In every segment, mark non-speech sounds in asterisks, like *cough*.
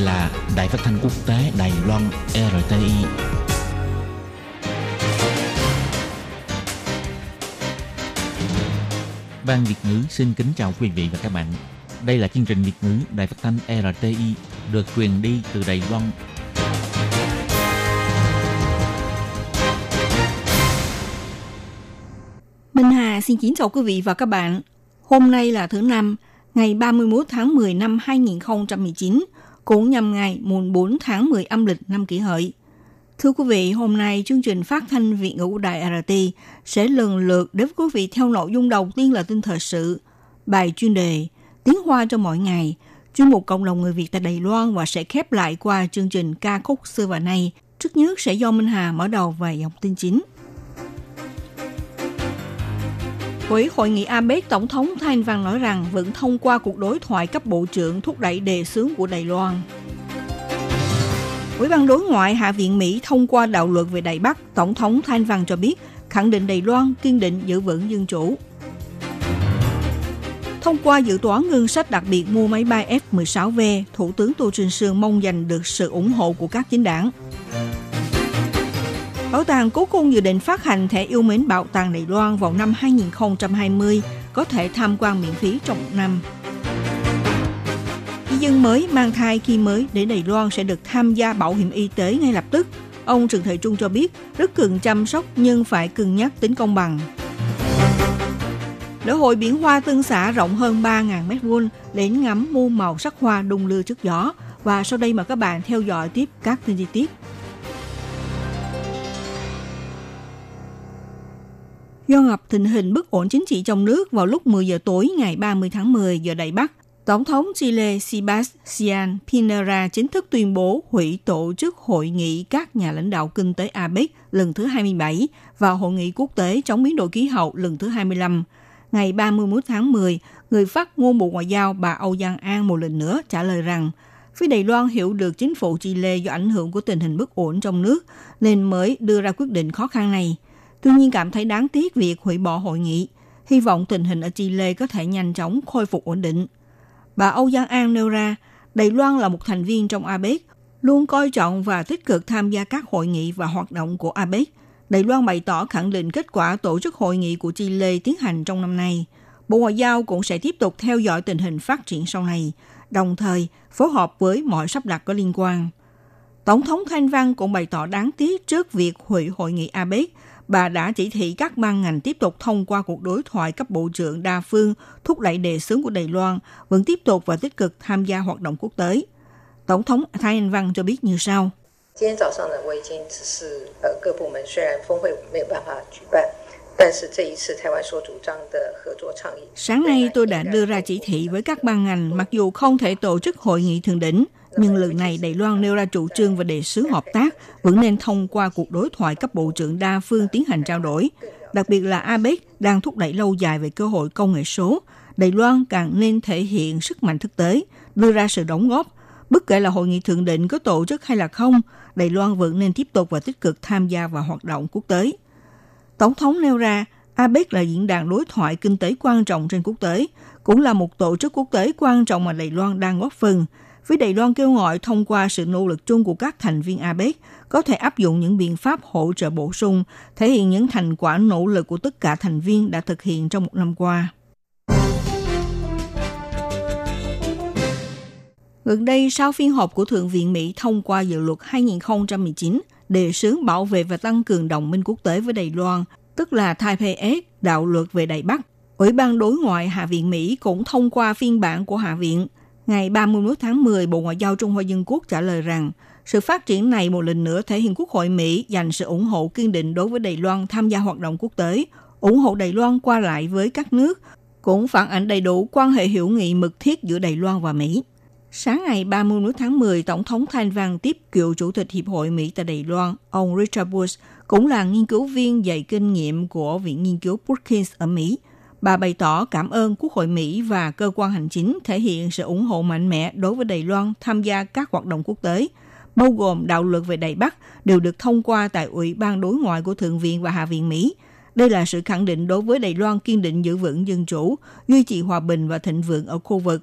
là Đài Phát thanh Quốc tế Đài Loan RTI. Ban Việt ngữ xin kính chào quý vị và các bạn. Đây là chương trình Việt ngữ Đài Phát thanh RTI được truyền đi từ Đài Loan. Minh Hà xin kính chào quý vị và các bạn. Hôm nay là thứ năm, ngày 31 tháng 10 năm 2019, cũng nhằm ngày mùng 4 tháng 10 âm lịch năm kỷ hợi. Thưa quý vị, hôm nay chương trình phát thanh Việt ngữ Đài RT sẽ lần lượt đến quý vị theo nội dung đầu tiên là tin thời sự, bài chuyên đề, tiếng hoa cho mỗi ngày, chuyên mục cộng đồng người Việt tại Đài Loan và sẽ khép lại qua chương trình ca khúc xưa và nay. Trước nhất sẽ do Minh Hà mở đầu vài dòng tin chính. Với hội nghị APEC, Tổng thống Thanh Văn nói rằng vẫn thông qua cuộc đối thoại cấp bộ trưởng thúc đẩy đề xướng của Đài Loan. Ủy ban đối ngoại Hạ viện Mỹ thông qua đạo luật về Đài Bắc, Tổng thống Thanh Văn cho biết khẳng định Đài Loan kiên định giữ vững dân chủ. Thông qua dự toán ngân sách đặc biệt mua máy bay F-16V, Thủ tướng Tô Trinh Sương mong giành được sự ủng hộ của các chính đảng. Bảo tàng Cố Cung dự định phát hành thẻ yêu mến bảo tàng Đài Loan vào năm 2020, có thể tham quan miễn phí trong một năm. Di dân mới mang thai khi mới đến Đài Loan sẽ được tham gia bảo hiểm y tế ngay lập tức. Ông Trần Thời Trung cho biết rất cần chăm sóc nhưng phải cân nhắc tính công bằng. Lễ hội biển hoa Tân Xã rộng hơn 3.000 m2 đến ngắm muôn màu sắc hoa đung đưa trước gió. Và sau đây mời các bạn theo dõi tiếp các tin chi tiết. Do ngập tình hình bất ổn chính trị trong nước vào lúc 10 giờ tối ngày 30 tháng 10 giờ Đài Bắc, Tổng thống Chile Sebastián Pinera chính thức tuyên bố hủy tổ chức hội nghị các nhà lãnh đạo kinh tế APEC lần thứ 27 và hội nghị quốc tế chống biến đổi khí hậu lần thứ 25. Ngày 31 tháng 10, người phát ngôn Bộ Ngoại giao bà Âu Giang An một lần nữa trả lời rằng phía Đài Loan hiểu được chính phủ Chile do ảnh hưởng của tình hình bất ổn trong nước nên mới đưa ra quyết định khó khăn này – Tuy nhiên cảm thấy đáng tiếc việc hủy bỏ hội nghị, hy vọng tình hình ở Chile có thể nhanh chóng khôi phục ổn định. Bà Âu Giang An nêu ra, Đài Loan là một thành viên trong APEC, luôn coi trọng và tích cực tham gia các hội nghị và hoạt động của APEC. Đài Loan bày tỏ khẳng định kết quả tổ chức hội nghị của Chile tiến hành trong năm nay. Bộ Ngoại giao cũng sẽ tiếp tục theo dõi tình hình phát triển sau này, đồng thời phối hợp với mọi sắp đặt có liên quan. Tổng thống Thanh Văn cũng bày tỏ đáng tiếc trước việc hủy hội nghị APEC bà đã chỉ thị các ban ngành tiếp tục thông qua cuộc đối thoại cấp bộ trưởng đa phương thúc đẩy đề xướng của Đài Loan vẫn tiếp tục và tích cực tham gia hoạt động quốc tế. Tổng thống Thái Anh Văn cho biết như sau. Sáng nay tôi đã đưa ra chỉ thị với các ban ngành mặc dù không thể tổ chức hội nghị thượng đỉnh, nhưng lần này Đài Loan nêu ra chủ trương và đề xứ hợp tác vẫn nên thông qua cuộc đối thoại cấp bộ trưởng đa phương tiến hành trao đổi. Đặc biệt là APEC đang thúc đẩy lâu dài về cơ hội công nghệ số. Đài Loan càng nên thể hiện sức mạnh thực tế, đưa ra sự đóng góp. Bất kể là hội nghị thượng đỉnh có tổ chức hay là không, Đài Loan vẫn nên tiếp tục và tích cực tham gia vào hoạt động quốc tế. Tổng thống nêu ra, APEC là diễn đàn đối thoại kinh tế quan trọng trên quốc tế, cũng là một tổ chức quốc tế quan trọng mà Đài Loan đang góp phần Phía Đài Loan kêu gọi thông qua sự nỗ lực chung của các thành viên APEC có thể áp dụng những biện pháp hỗ trợ bổ sung, thể hiện những thành quả nỗ lực của tất cả thành viên đã thực hiện trong một năm qua. Gần đây, sau phiên họp của Thượng viện Mỹ thông qua dự luật 2019 đề xướng bảo vệ và tăng cường đồng minh quốc tế với Đài Loan, tức là Taipei Act, đạo luật về Đài Bắc, Ủy ban đối ngoại Hạ viện Mỹ cũng thông qua phiên bản của Hạ viện – Ngày 31 tháng 10, Bộ Ngoại giao Trung Hoa Dân Quốc trả lời rằng sự phát triển này một lần nữa thể hiện Quốc hội Mỹ dành sự ủng hộ kiên định đối với Đài Loan tham gia hoạt động quốc tế, ủng hộ Đài Loan qua lại với các nước, cũng phản ảnh đầy đủ quan hệ hữu nghị mật thiết giữa Đài Loan và Mỹ. Sáng ngày 31 tháng 10, Tổng thống Thanh Văn tiếp cựu Chủ tịch Hiệp hội Mỹ tại Đài Loan, ông Richard Bush, cũng là nghiên cứu viên dạy kinh nghiệm của Viện Nghiên cứu Brookings ở Mỹ – Bà bày tỏ cảm ơn Quốc hội Mỹ và cơ quan hành chính thể hiện sự ủng hộ mạnh mẽ đối với Đài Loan tham gia các hoạt động quốc tế, bao gồm đạo luật về Đài Bắc đều được thông qua tại Ủy ban đối ngoại của Thượng viện và Hạ viện Mỹ. Đây là sự khẳng định đối với Đài Loan kiên định giữ vững dân chủ, duy trì hòa bình và thịnh vượng ở khu vực.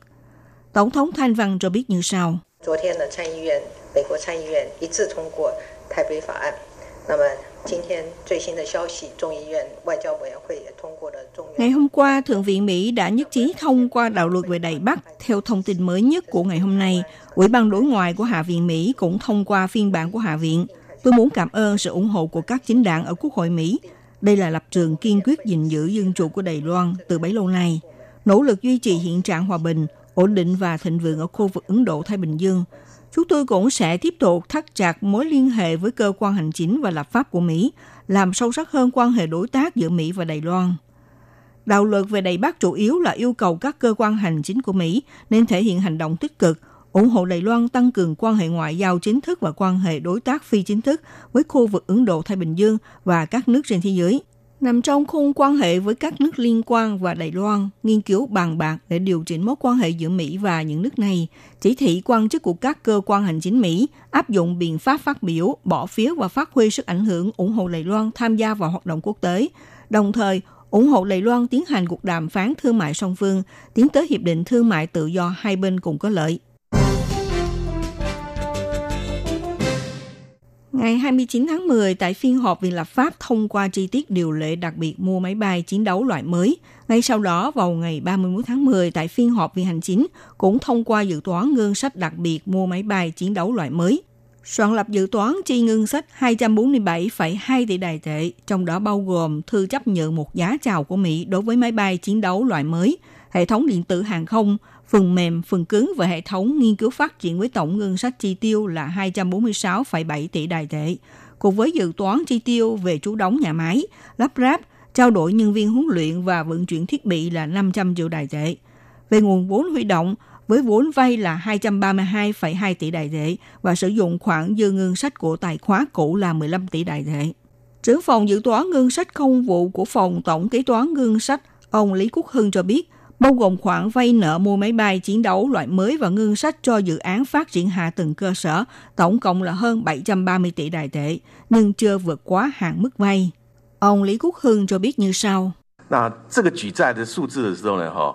Tổng thống Thanh Văn cho biết như sau. 昨天的参议院，美国参议院一致通过台北法案。那么 今天最新的消息，众议院外交委员会也通过了众。Ngày hôm qua, Thượng viện Mỹ đã nhất trí thông qua đạo luật về Đài Bắc. Theo thông tin mới nhất của ngày hôm nay, Ủy ban đối ngoại của Hạ viện Mỹ cũng thông qua phiên bản của Hạ viện. Tôi muốn cảm ơn sự ủng hộ của các chính đảng ở Quốc hội Mỹ. Đây là lập trường kiên quyết gìn giữ dân chủ của Đài Loan từ bấy lâu nay. Nỗ lực duy trì hiện trạng hòa bình, ổn định và thịnh vượng ở khu vực Ấn Độ-Thái Bình Dương. Chúng tôi cũng sẽ tiếp tục thắt chặt mối liên hệ với cơ quan hành chính và lập pháp của Mỹ, làm sâu sắc hơn quan hệ đối tác giữa Mỹ và Đài Loan. Đạo luật về Đài Bắc chủ yếu là yêu cầu các cơ quan hành chính của Mỹ nên thể hiện hành động tích cực, ủng hộ Đài Loan tăng cường quan hệ ngoại giao chính thức và quan hệ đối tác phi chính thức với khu vực Ấn Độ-Thái Bình Dương và các nước trên thế giới – nằm trong khung quan hệ với các nước liên quan và Đài Loan, nghiên cứu bàn bạc để điều chỉnh mối quan hệ giữa Mỹ và những nước này. Chỉ thị quan chức của các cơ quan hành chính Mỹ áp dụng biện pháp phát biểu, bỏ phiếu và phát huy sức ảnh hưởng ủng hộ Đài Loan tham gia vào hoạt động quốc tế, đồng thời ủng hộ Đài Loan tiến hành cuộc đàm phán thương mại song phương, tiến tới hiệp định thương mại tự do hai bên cùng có lợi. Ngày 29 tháng 10, tại phiên họp Viện lập pháp thông qua chi tiết điều lệ đặc biệt mua máy bay chiến đấu loại mới. Ngay sau đó, vào ngày 31 tháng 10, tại phiên họp Viện Hành Chính, cũng thông qua dự toán ngân sách đặc biệt mua máy bay chiến đấu loại mới. Soạn lập dự toán chi ngân sách 247,2 tỷ đài tệ, trong đó bao gồm thư chấp nhận một giá chào của Mỹ đối với máy bay chiến đấu loại mới, hệ thống điện tử hàng không, phần mềm, phần cứng và hệ thống nghiên cứu phát triển với tổng ngân sách chi tiêu là 246,7 tỷ đài tệ, cùng với dự toán chi tiêu về trú đóng nhà máy, lắp ráp, trao đổi nhân viên huấn luyện và vận chuyển thiết bị là 500 triệu đài tệ. Về nguồn vốn huy động, với vốn vay là 232,2 tỷ đài tệ và sử dụng khoản dư ngân sách của tài khóa cũ là 15 tỷ đài tệ. Trưởng phòng dự toán ngân sách công vụ của phòng tổng kế toán ngân sách, ông Lý Quốc Hưng cho biết, bao gồm khoản vay nợ mua máy bay chiến đấu loại mới và ngân sách cho dự án phát triển hạ tầng cơ sở, tổng cộng là hơn 730 tỷ đài tệ, nhưng chưa vượt quá hạn mức vay. Ông Lý Quốc Hưng cho biết như sau. 那这个举债的数字的时候呢，哈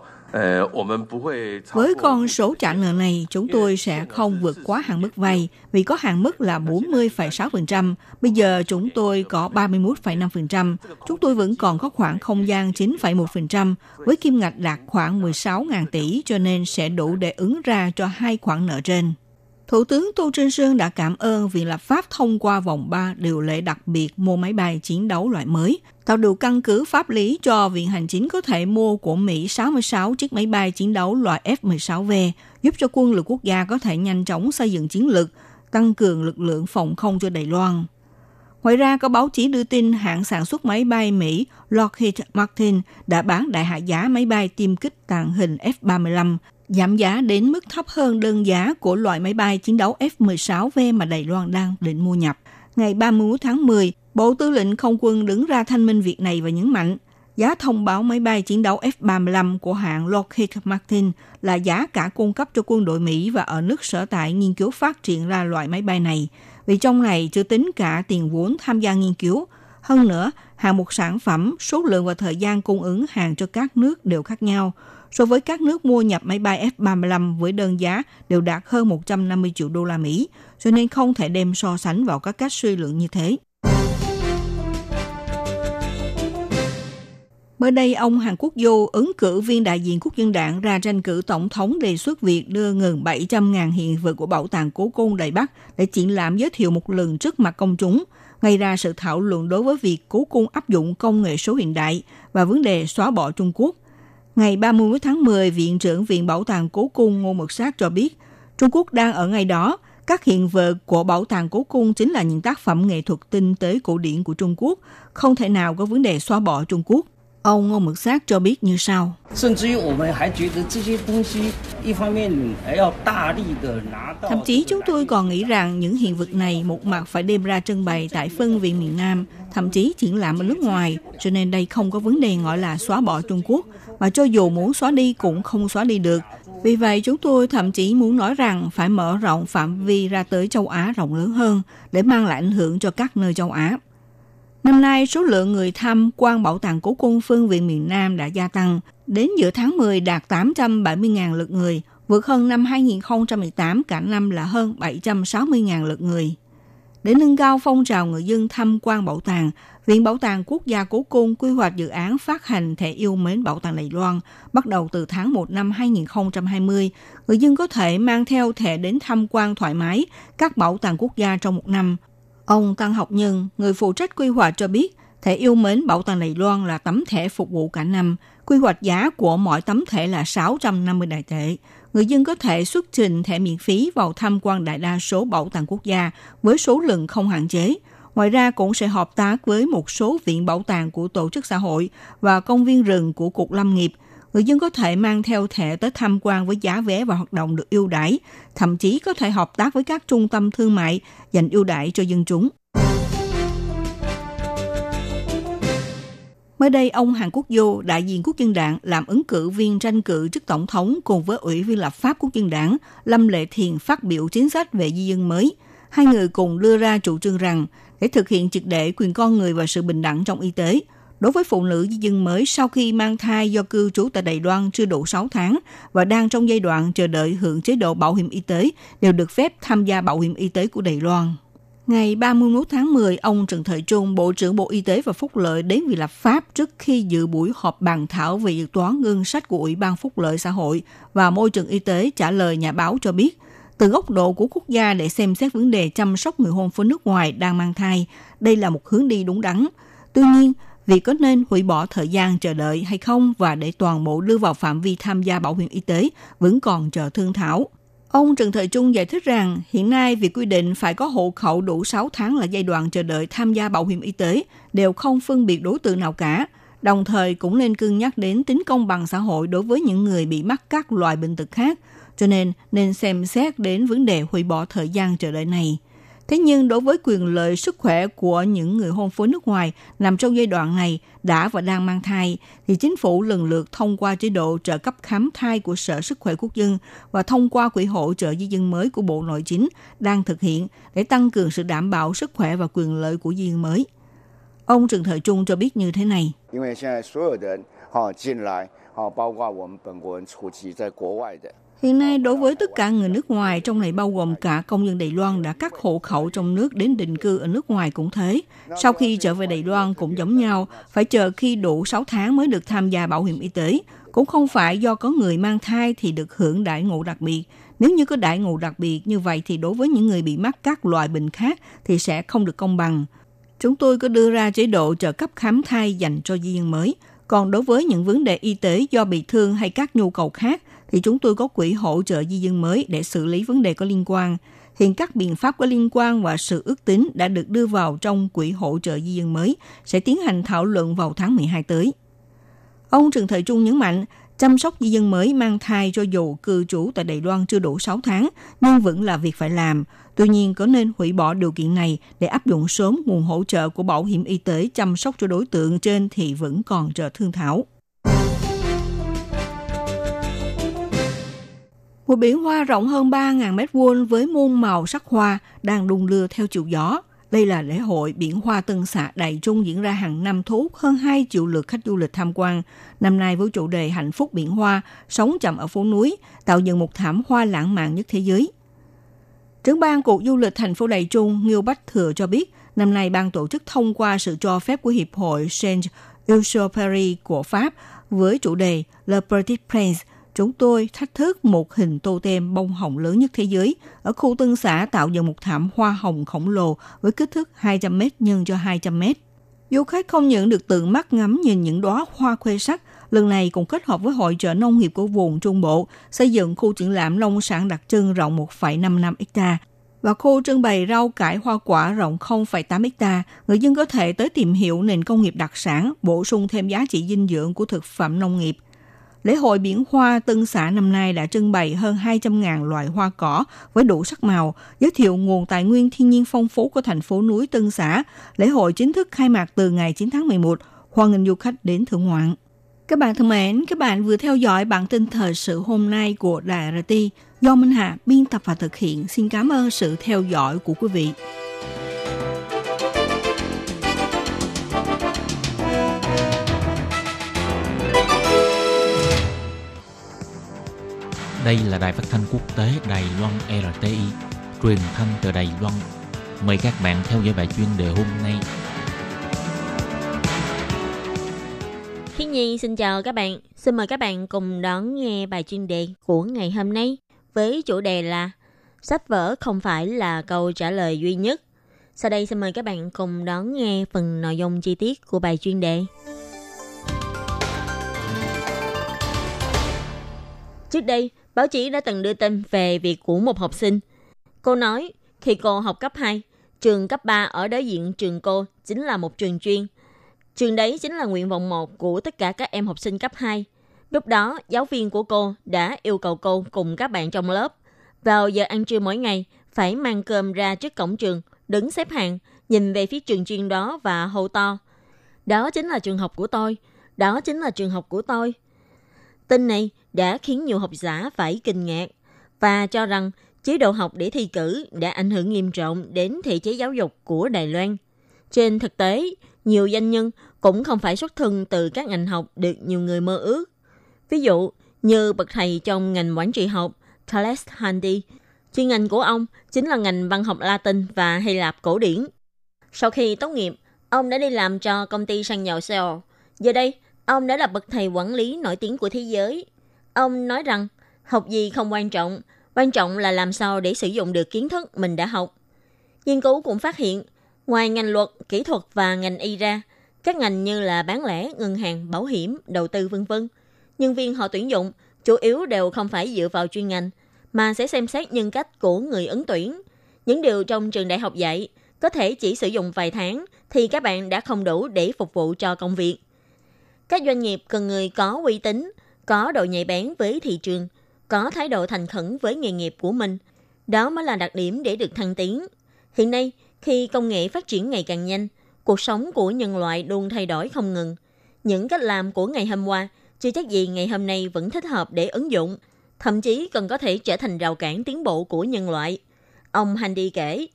，với con số trả nợ này, chúng tôi sẽ không vượt quá hạn mức vay vì có hạn mức là 40,6%. Bây giờ chúng tôi có 31,5%. Chúng tôi vẫn còn có khoảng không gian 9,1% với kim ngạch đạt khoảng 16.000 tỷ cho nên sẽ đủ để ứng ra cho hai khoản nợ trên. Thủ tướng Tô Trinh Sương đã cảm ơn Viện lập pháp thông qua vòng 3 điều lệ đặc biệt mua máy bay chiến đấu loại mới, tạo được căn cứ pháp lý cho Viện Hành Chính có thể mua của Mỹ 66 chiếc máy bay chiến đấu loại F-16V, giúp cho quân lực quốc gia có thể nhanh chóng xây dựng chiến lược, tăng cường lực lượng phòng không cho Đài Loan. Ngoài ra, có báo chí đưa tin hãng sản xuất máy bay Mỹ Lockheed Martin đã bán đại hạ giá máy bay tiêm kích tàng hình F-35 giảm giá đến mức thấp hơn đơn giá của loại máy bay chiến đấu F-16V mà Đài Loan đang định mua nhập. Ngày 31 tháng 10, Bộ Tư lệnh Không quân đứng ra thanh minh việc này và nhấn mạnh giá thông báo máy bay chiến đấu F-35 của hãng Lockheed Martin là giá cả cung cấp cho quân đội Mỹ và ở nước sở tại nghiên cứu phát triển ra loại máy bay này, vì trong này chưa tính cả tiền vốn tham gia nghiên cứu. Hơn nữa, hàng một sản phẩm, số lượng và thời gian cung ứng hàng cho các nước đều khác nhau – so với các nước mua nhập máy bay F-35 với đơn giá đều đạt hơn 150 triệu đô la Mỹ, cho nên không thể đem so sánh vào các cách suy luận như thế. Mới đây, ông Hàn Quốc Du, ứng cử viên đại diện quốc dân đảng ra tranh cử tổng thống đề xuất việc đưa gần 700.000 hiện vật của bảo tàng cố cung Đài Bắc để triển lãm giới thiệu một lần trước mặt công chúng, gây ra sự thảo luận đối với việc cố cung áp dụng công nghệ số hiện đại và vấn đề xóa bỏ Trung Quốc. Ngày 30 tháng 10, Viện trưởng Viện Bảo tàng Cố Cung Ngô Mực Sát cho biết, Trung Quốc đang ở ngay đó. Các hiện vật của Bảo tàng Cố Cung chính là những tác phẩm nghệ thuật tinh tế cổ điển của Trung Quốc, không thể nào có vấn đề xóa bỏ Trung Quốc. Ông Ngô Mực Sát cho biết như sau. Thậm chí chúng tôi còn nghĩ rằng những hiện vật này một mặt phải đem ra trưng bày tại phân viện miền Nam, thậm chí triển lãm ở nước ngoài, cho nên đây không có vấn đề gọi là xóa bỏ Trung Quốc, mà cho dù muốn xóa đi cũng không xóa đi được. Vì vậy chúng tôi thậm chí muốn nói rằng phải mở rộng phạm vi ra tới châu Á rộng lớn hơn để mang lại ảnh hưởng cho các nơi châu Á. Năm nay, số lượng người thăm quan bảo tàng cố cung phương viện miền Nam đã gia tăng. Đến giữa tháng 10 đạt 870.000 lượt người, vượt hơn năm 2018 cả năm là hơn 760.000 lượt người. Để nâng cao phong trào người dân tham quan bảo tàng, Viện Bảo tàng Quốc gia Cố Cung quy hoạch dự án phát hành thẻ yêu mến Bảo tàng Đài Loan. Bắt đầu từ tháng 1 năm 2020, người dân có thể mang theo thẻ đến tham quan thoải mái các bảo tàng quốc gia trong một năm. Ông Tăng Học Nhân, người phụ trách quy hoạch cho biết, thẻ yêu mến Bảo tàng Đài Loan là tấm thẻ phục vụ cả năm. Quy hoạch giá của mỗi tấm thẻ là 650 đại tệ người dân có thể xuất trình thẻ miễn phí vào tham quan đại đa số bảo tàng quốc gia với số lượng không hạn chế. Ngoài ra cũng sẽ hợp tác với một số viện bảo tàng của tổ chức xã hội và công viên rừng của Cục Lâm nghiệp. Người dân có thể mang theo thẻ tới tham quan với giá vé và hoạt động được ưu đãi, thậm chí có thể hợp tác với các trung tâm thương mại dành ưu đãi cho dân chúng. Mới đây, ông Hàn Quốc Vô, đại diện quốc dân đảng, làm ứng cử viên tranh cử chức tổng thống cùng với Ủy viên lập pháp quốc dân đảng Lâm Lệ Thiền phát biểu chính sách về di dân mới. Hai người cùng đưa ra chủ trương rằng để thực hiện triệt để quyền con người và sự bình đẳng trong y tế, đối với phụ nữ di dân mới sau khi mang thai do cư trú tại Đài Loan chưa đủ 6 tháng và đang trong giai đoạn chờ đợi hưởng chế độ bảo hiểm y tế đều được phép tham gia bảo hiểm y tế của Đài Loan. Ngày 31 tháng 10, ông Trần Thời Trung, Bộ trưởng Bộ Y tế và Phúc lợi đến vì lập pháp trước khi dự buổi họp bàn thảo về dự toán ngân sách của Ủy ban Phúc lợi xã hội và môi trường y tế trả lời nhà báo cho biết, từ góc độ của quốc gia để xem xét vấn đề chăm sóc người hôn phối nước ngoài đang mang thai, đây là một hướng đi đúng đắn. Tuy nhiên, vì có nên hủy bỏ thời gian chờ đợi hay không và để toàn bộ đưa vào phạm vi tham gia bảo hiểm y tế vẫn còn chờ thương thảo. Ông Trần Thời Trung giải thích rằng hiện nay việc quy định phải có hộ khẩu đủ 6 tháng là giai đoạn chờ đợi tham gia bảo hiểm y tế đều không phân biệt đối tượng nào cả. Đồng thời cũng nên cân nhắc đến tính công bằng xã hội đối với những người bị mắc các loại bệnh tật khác, cho nên nên xem xét đến vấn đề hủy bỏ thời gian chờ đợi này – Thế nhưng đối với quyền lợi sức khỏe của những người hôn phối nước ngoài nằm trong giai đoạn này đã và đang mang thai, thì chính phủ lần lượt thông qua chế độ trợ cấp khám thai của Sở Sức khỏe Quốc dân và thông qua quỹ hỗ trợ di dân mới của Bộ Nội chính đang thực hiện để tăng cường sự đảm bảo sức khỏe và quyền lợi của di dân mới. Ông Trần Thời Trung cho biết như thế này. 因为现在所有的哈进来，哈包括我们本国人出籍在国外的。 Hiện nay, đối với tất cả người nước ngoài, trong này bao gồm cả công dân Đài Loan đã cắt hộ khẩu trong nước đến định cư ở nước ngoài cũng thế. Sau khi trở về Đài Loan cũng giống nhau, phải chờ khi đủ 6 tháng mới được tham gia bảo hiểm y tế. Cũng không phải do có người mang thai thì được hưởng đại ngộ đặc biệt. Nếu như có đại ngộ đặc biệt như vậy thì đối với những người bị mắc các loại bệnh khác thì sẽ không được công bằng. Chúng tôi có đưa ra chế độ trợ cấp khám thai dành cho di dân mới. Còn đối với những vấn đề y tế do bị thương hay các nhu cầu khác thì chúng tôi có quỹ hỗ trợ di dân mới để xử lý vấn đề có liên quan. Hiện các biện pháp có liên quan và sự ước tính đã được đưa vào trong quỹ hỗ trợ di dân mới, sẽ tiến hành thảo luận vào tháng 12 tới. Ông Trần Thời Trung nhấn mạnh, chăm sóc di dân mới mang thai cho dù cư trú tại Đài Loan chưa đủ 6 tháng, nhưng vẫn là việc phải làm. Tuy nhiên, có nên hủy bỏ điều kiện này để áp dụng sớm nguồn hỗ trợ của bảo hiểm y tế chăm sóc cho đối tượng trên thì vẫn còn chờ thương thảo. Một biển hoa rộng hơn 3.000 mét vuông với muôn màu sắc hoa đang đung đưa theo chiều gió. Đây là lễ hội biển hoa Tân Xạ Đại Trung diễn ra hàng năm thu hút hơn 2 triệu lượt khách du lịch tham quan. Năm nay với chủ đề Hạnh phúc biển hoa, sống chậm ở phố núi, tạo dựng một thảm hoa lãng mạn nhất thế giới. Trưởng ban Cục Du lịch thành phố Đại Trung Nghiêu Bách Thừa cho biết, năm nay ban tổ chức thông qua sự cho phép của Hiệp hội Saint Exupéry của Pháp với chủ đề Le Petit Prince – chúng tôi thách thức một hình tô tem bông hồng lớn nhất thế giới ở khu Tân Xã tạo dựng một thảm hoa hồng khổng lồ với kích thước 200 m nhân cho 200 m. Du khách không những được tự mắt ngắm nhìn những đóa hoa khuê sắc, lần này cũng kết hợp với hội trợ nông nghiệp của vùng Trung Bộ xây dựng khu triển lãm nông sản đặc trưng rộng 1,55 ha và khu trưng bày rau cải hoa quả rộng 0,8 ha, người dân có thể tới tìm hiểu nền công nghiệp đặc sản, bổ sung thêm giá trị dinh dưỡng của thực phẩm nông nghiệp – Lễ hội biển hoa Tân Xã năm nay đã trưng bày hơn 200.000 loại hoa cỏ với đủ sắc màu, giới thiệu nguồn tài nguyên thiên nhiên phong phú của thành phố núi Tân Xã. Lễ hội chính thức khai mạc từ ngày 9 tháng 11, hoan nghênh du khách đến thưởng ngoạn. Các bạn thân mến, các bạn vừa theo dõi bản tin thời sự hôm nay của Đài RT do Minh Hà biên tập và thực hiện. Xin cảm ơn sự theo dõi của quý vị. Đây là đài phát thanh quốc tế Đài Loan RTI, truyền thanh từ Đài Loan. Mời các bạn theo dõi bài chuyên đề hôm nay. Khi Nhi xin chào các bạn. Xin mời các bạn cùng đón nghe bài chuyên đề của ngày hôm nay với chủ đề là Sách vở không phải là câu trả lời duy nhất. Sau đây xin mời các bạn cùng đón nghe phần nội dung chi tiết của bài chuyên đề. Trước đây, báo chí đã từng đưa tin về việc của một học sinh. Cô nói, khi cô học cấp 2, trường cấp 3 ở đối diện trường cô chính là một trường chuyên. Trường đấy chính là nguyện vọng một của tất cả các em học sinh cấp 2. Lúc đó, giáo viên của cô đã yêu cầu cô cùng các bạn trong lớp vào giờ ăn trưa mỗi ngày phải mang cơm ra trước cổng trường, đứng xếp hàng, nhìn về phía trường chuyên đó và hô to. Đó chính là trường học của tôi. Đó chính là trường học của tôi. Tin này đã khiến nhiều học giả phải kinh ngạc và cho rằng chế độ học để thi cử đã ảnh hưởng nghiêm trọng đến thể chế giáo dục của Đài Loan. Trên thực tế, nhiều doanh nhân cũng không phải xuất thân từ các ngành học được nhiều người mơ ước. Ví dụ, như bậc thầy trong ngành quản trị học Thales Handy, chuyên ngành của ông chính là ngành văn học Latin và Hy Lạp cổ điển. Sau khi tốt nghiệp, ông đã đi làm cho công ty xăng dầu Shell. Giờ đây, ông đã là bậc thầy quản lý nổi tiếng của thế giới Ông nói rằng học gì không quan trọng, quan trọng là làm sao để sử dụng được kiến thức mình đã học. Nghiên cứu cũng phát hiện, ngoài ngành luật, kỹ thuật và ngành y ra, các ngành như là bán lẻ, ngân hàng, bảo hiểm, đầu tư vân vân, nhân viên họ tuyển dụng chủ yếu đều không phải dựa vào chuyên ngành mà sẽ xem xét nhân cách của người ứng tuyển. Những điều trong trường đại học dạy có thể chỉ sử dụng vài tháng thì các bạn đã không đủ để phục vụ cho công việc. Các doanh nghiệp cần người có uy tín, có độ nhạy bén với thị trường, có thái độ thành khẩn với nghề nghiệp của mình. Đó mới là đặc điểm để được thăng tiến. Hiện nay, khi công nghệ phát triển ngày càng nhanh, cuộc sống của nhân loại luôn thay đổi không ngừng. Những cách làm của ngày hôm qua chưa chắc gì ngày hôm nay vẫn thích hợp để ứng dụng, thậm chí còn có thể trở thành rào cản tiến bộ của nhân loại. Ông Handy kể,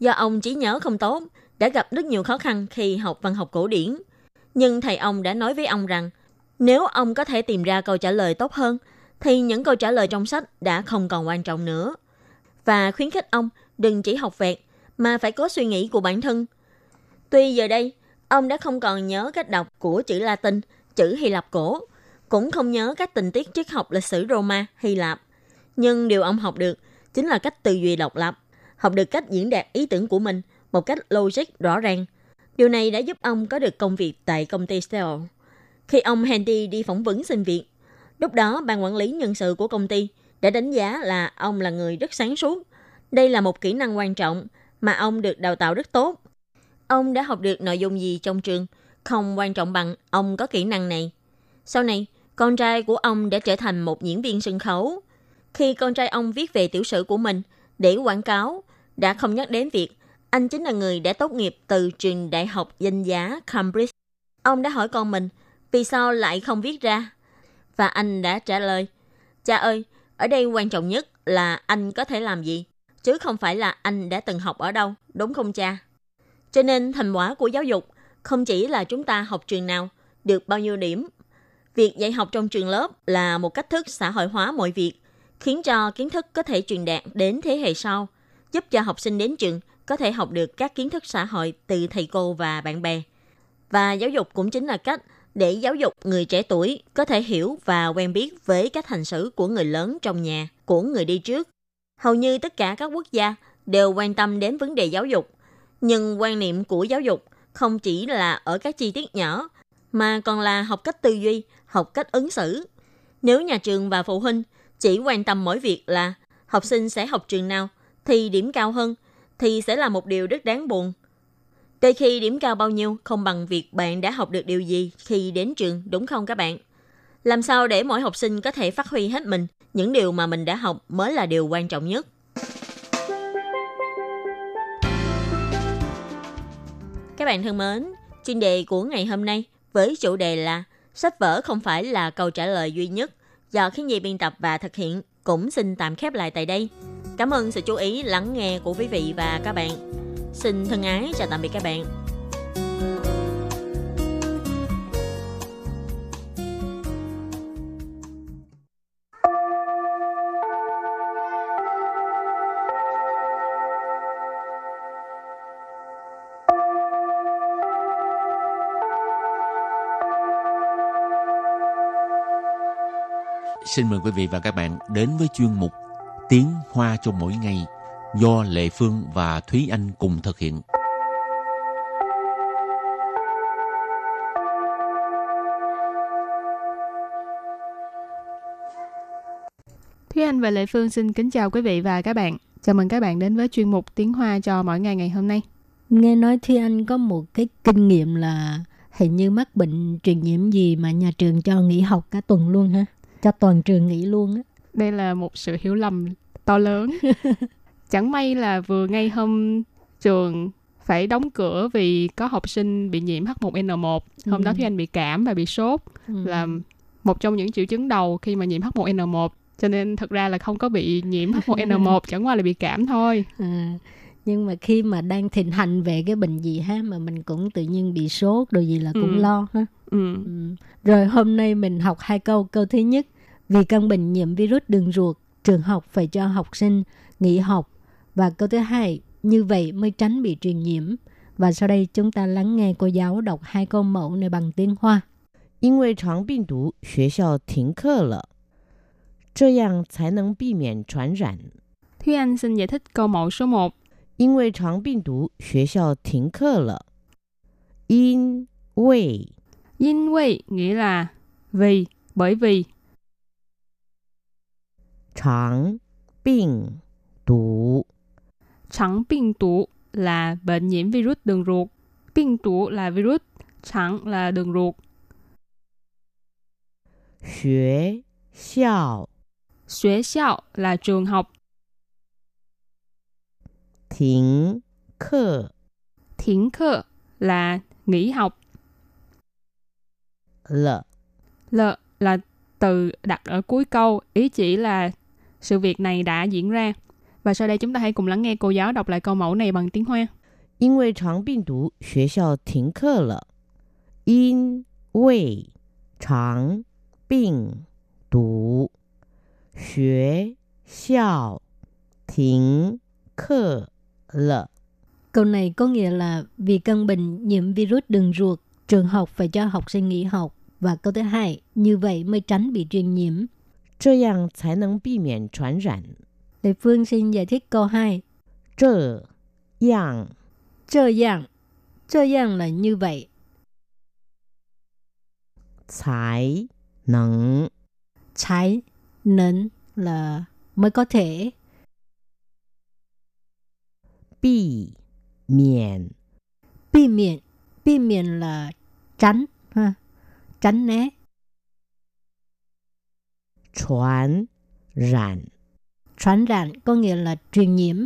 do ông trí nhớ không tốt, đã gặp rất nhiều khó khăn khi học văn học cổ điển. Nhưng thầy ông đã nói với ông rằng nếu ông có thể tìm ra câu trả lời tốt hơn, thì những câu trả lời trong sách đã không còn quan trọng nữa. Và khuyến khích ông đừng chỉ học vẹt, mà phải có suy nghĩ của bản thân. Tuy giờ đây, ông đã không còn nhớ cách đọc của chữ Latin, chữ Hy Lạp cổ, cũng không nhớ các tình tiết triết học lịch sử Roma, Hy Lạp. Nhưng điều ông học được chính là cách tư duy độc lập, học được cách diễn đạt ý tưởng của mình một cách logic rõ ràng. Điều này đã giúp ông có được công việc tại công ty Steel. Khi ông Handy đi phỏng vấn xin việc, lúc đó ban quản lý nhân sự của công ty đã đánh giá là ông là người rất sáng suốt. Đây là một kỹ năng quan trọng mà ông được đào tạo rất tốt. Ông đã học được nội dung gì trong trường, không quan trọng bằng ông có kỹ năng này. Sau này, con trai của ông đã trở thành một diễn viên sân khấu. Khi con trai ông viết về tiểu sử của mình để quảng cáo, đã không nhắc đến việc anh chính là người đã tốt nghiệp từ trường đại học danh giá Cambridge. Ông đã hỏi con mình vì sao lại không viết ra? Và anh đã trả lời, cha ơi, ở đây quan trọng nhất là anh có thể làm gì, chứ không phải là anh đã từng học ở đâu, đúng không cha? Cho nên thành quả của giáo dục không chỉ là chúng ta học trường nào, được bao nhiêu điểm. Việc dạy học trong trường lớp là một cách thức xã hội hóa mọi việc, khiến cho kiến thức có thể truyền đạt đến thế hệ sau, giúp cho học sinh đến trường có thể học được các kiến thức xã hội từ thầy cô và bạn bè. Và giáo dục cũng chính là cách để giáo dục người trẻ tuổi có thể hiểu và quen biết với cách hành xử của người lớn trong nhà, của người đi trước. Hầu như tất cả các quốc gia đều quan tâm đến vấn đề giáo dục, nhưng quan niệm của giáo dục không chỉ là ở các chi tiết nhỏ, mà còn là học cách tư duy, học cách ứng xử. Nếu nhà trường và phụ huynh chỉ quan tâm mỗi việc là học sinh sẽ học trường nào thì điểm cao hơn, thì sẽ là một điều rất đáng buồn. Đôi khi điểm cao bao nhiêu không bằng việc bạn đã học được điều gì khi đến trường, đúng không các bạn? Làm sao để mỗi học sinh có thể phát huy hết mình, những điều mà mình đã học mới là điều quan trọng nhất. Các bạn thân mến, chuyên đề của ngày hôm nay với chủ đề là sách vở không phải là câu trả lời duy nhất do khiến nhi biên tập và thực hiện cũng xin tạm khép lại tại đây. Cảm ơn sự chú ý lắng nghe của quý vị và các bạn. Xin thân ái chào tạm biệt các bạn. Xin mời quý vị và các bạn đến với chuyên mục Tiếng Hoa cho mỗi ngày do Lệ Phương và Thúy Anh cùng thực hiện. Thúy Anh và Lệ Phương xin kính chào quý vị và các bạn. Chào mừng các bạn đến với chuyên mục Tiếng Hoa cho mỗi ngày ngày hôm nay. Nghe nói Thúy Anh có một cái kinh nghiệm là hình như mắc bệnh truyền nhiễm gì mà nhà trường cho nghỉ học cả tuần luôn ha. Cho toàn trường nghỉ luôn á. Đây là một sự hiểu lầm to lớn. *laughs* Chẳng may là vừa ngay hôm trường phải đóng cửa vì có học sinh bị nhiễm H1N1. Hôm ừ. đó Thúy Anh bị cảm và bị sốt ừ. là một trong những triệu chứng đầu khi mà nhiễm H1N1 cho nên thật ra là không có bị nhiễm *laughs* H1N1 chẳng qua là bị cảm thôi à, nhưng mà khi mà đang thịnh hành về cái bệnh gì ha mà mình cũng tự nhiên bị sốt đồ gì là cũng ừ. lo ha ừ. Ừ. rồi hôm nay mình học hai câu câu thứ nhất vì căn bệnh nhiễm virus đường ruột trường học phải cho học sinh nghỉ học và câu thứ hai như vậy mới tránh bị truyền nhiễm và sau đây chúng ta lắng nghe cô giáo đọc hai câu mẫu này bằng tiếng Hoa. 因为肠病毒，学校停课了。这样才能避免传染。Thúy Anh xin giải thích câu mẫu số 1. 因为肠病毒，学校停课了。因为因为 nghĩa là vì, bởi vì. 肠病毒 trắng bệnh tụ là bệnh nhiễm virus đường ruột. Bệnh tụ là virus, trắng là đường ruột. Xuế xiao Xuế xiao là trường học. Thính khờ Thính khờ là nghỉ học. Lợ Lợ là từ đặt ở cuối câu, ý chỉ là sự việc này đã diễn ra. Và sau đây chúng ta hãy cùng lắng nghe cô giáo đọc lại câu mẫu này bằng tiếng Hoa. 因为肠病毒，学校停课了。因为肠病毒学校停课了. Câu này có nghĩa là vì căn bệnh nhiễm virus đường ruột, trường học phải cho học sinh nghỉ học. Và câu thứ hai, như vậy mới tránh bị truyền nhiễm. 这样才能避免传染. Lê Phương xin giải thích câu 2. 这样这样这样 là như vậy. 才能才能 là mới có thể. Bị miễn Bị miễn Bị miễn là tránh ha. Tránh né. Truyền rạn Truyền rạn có nghĩa là truyền nhiễm.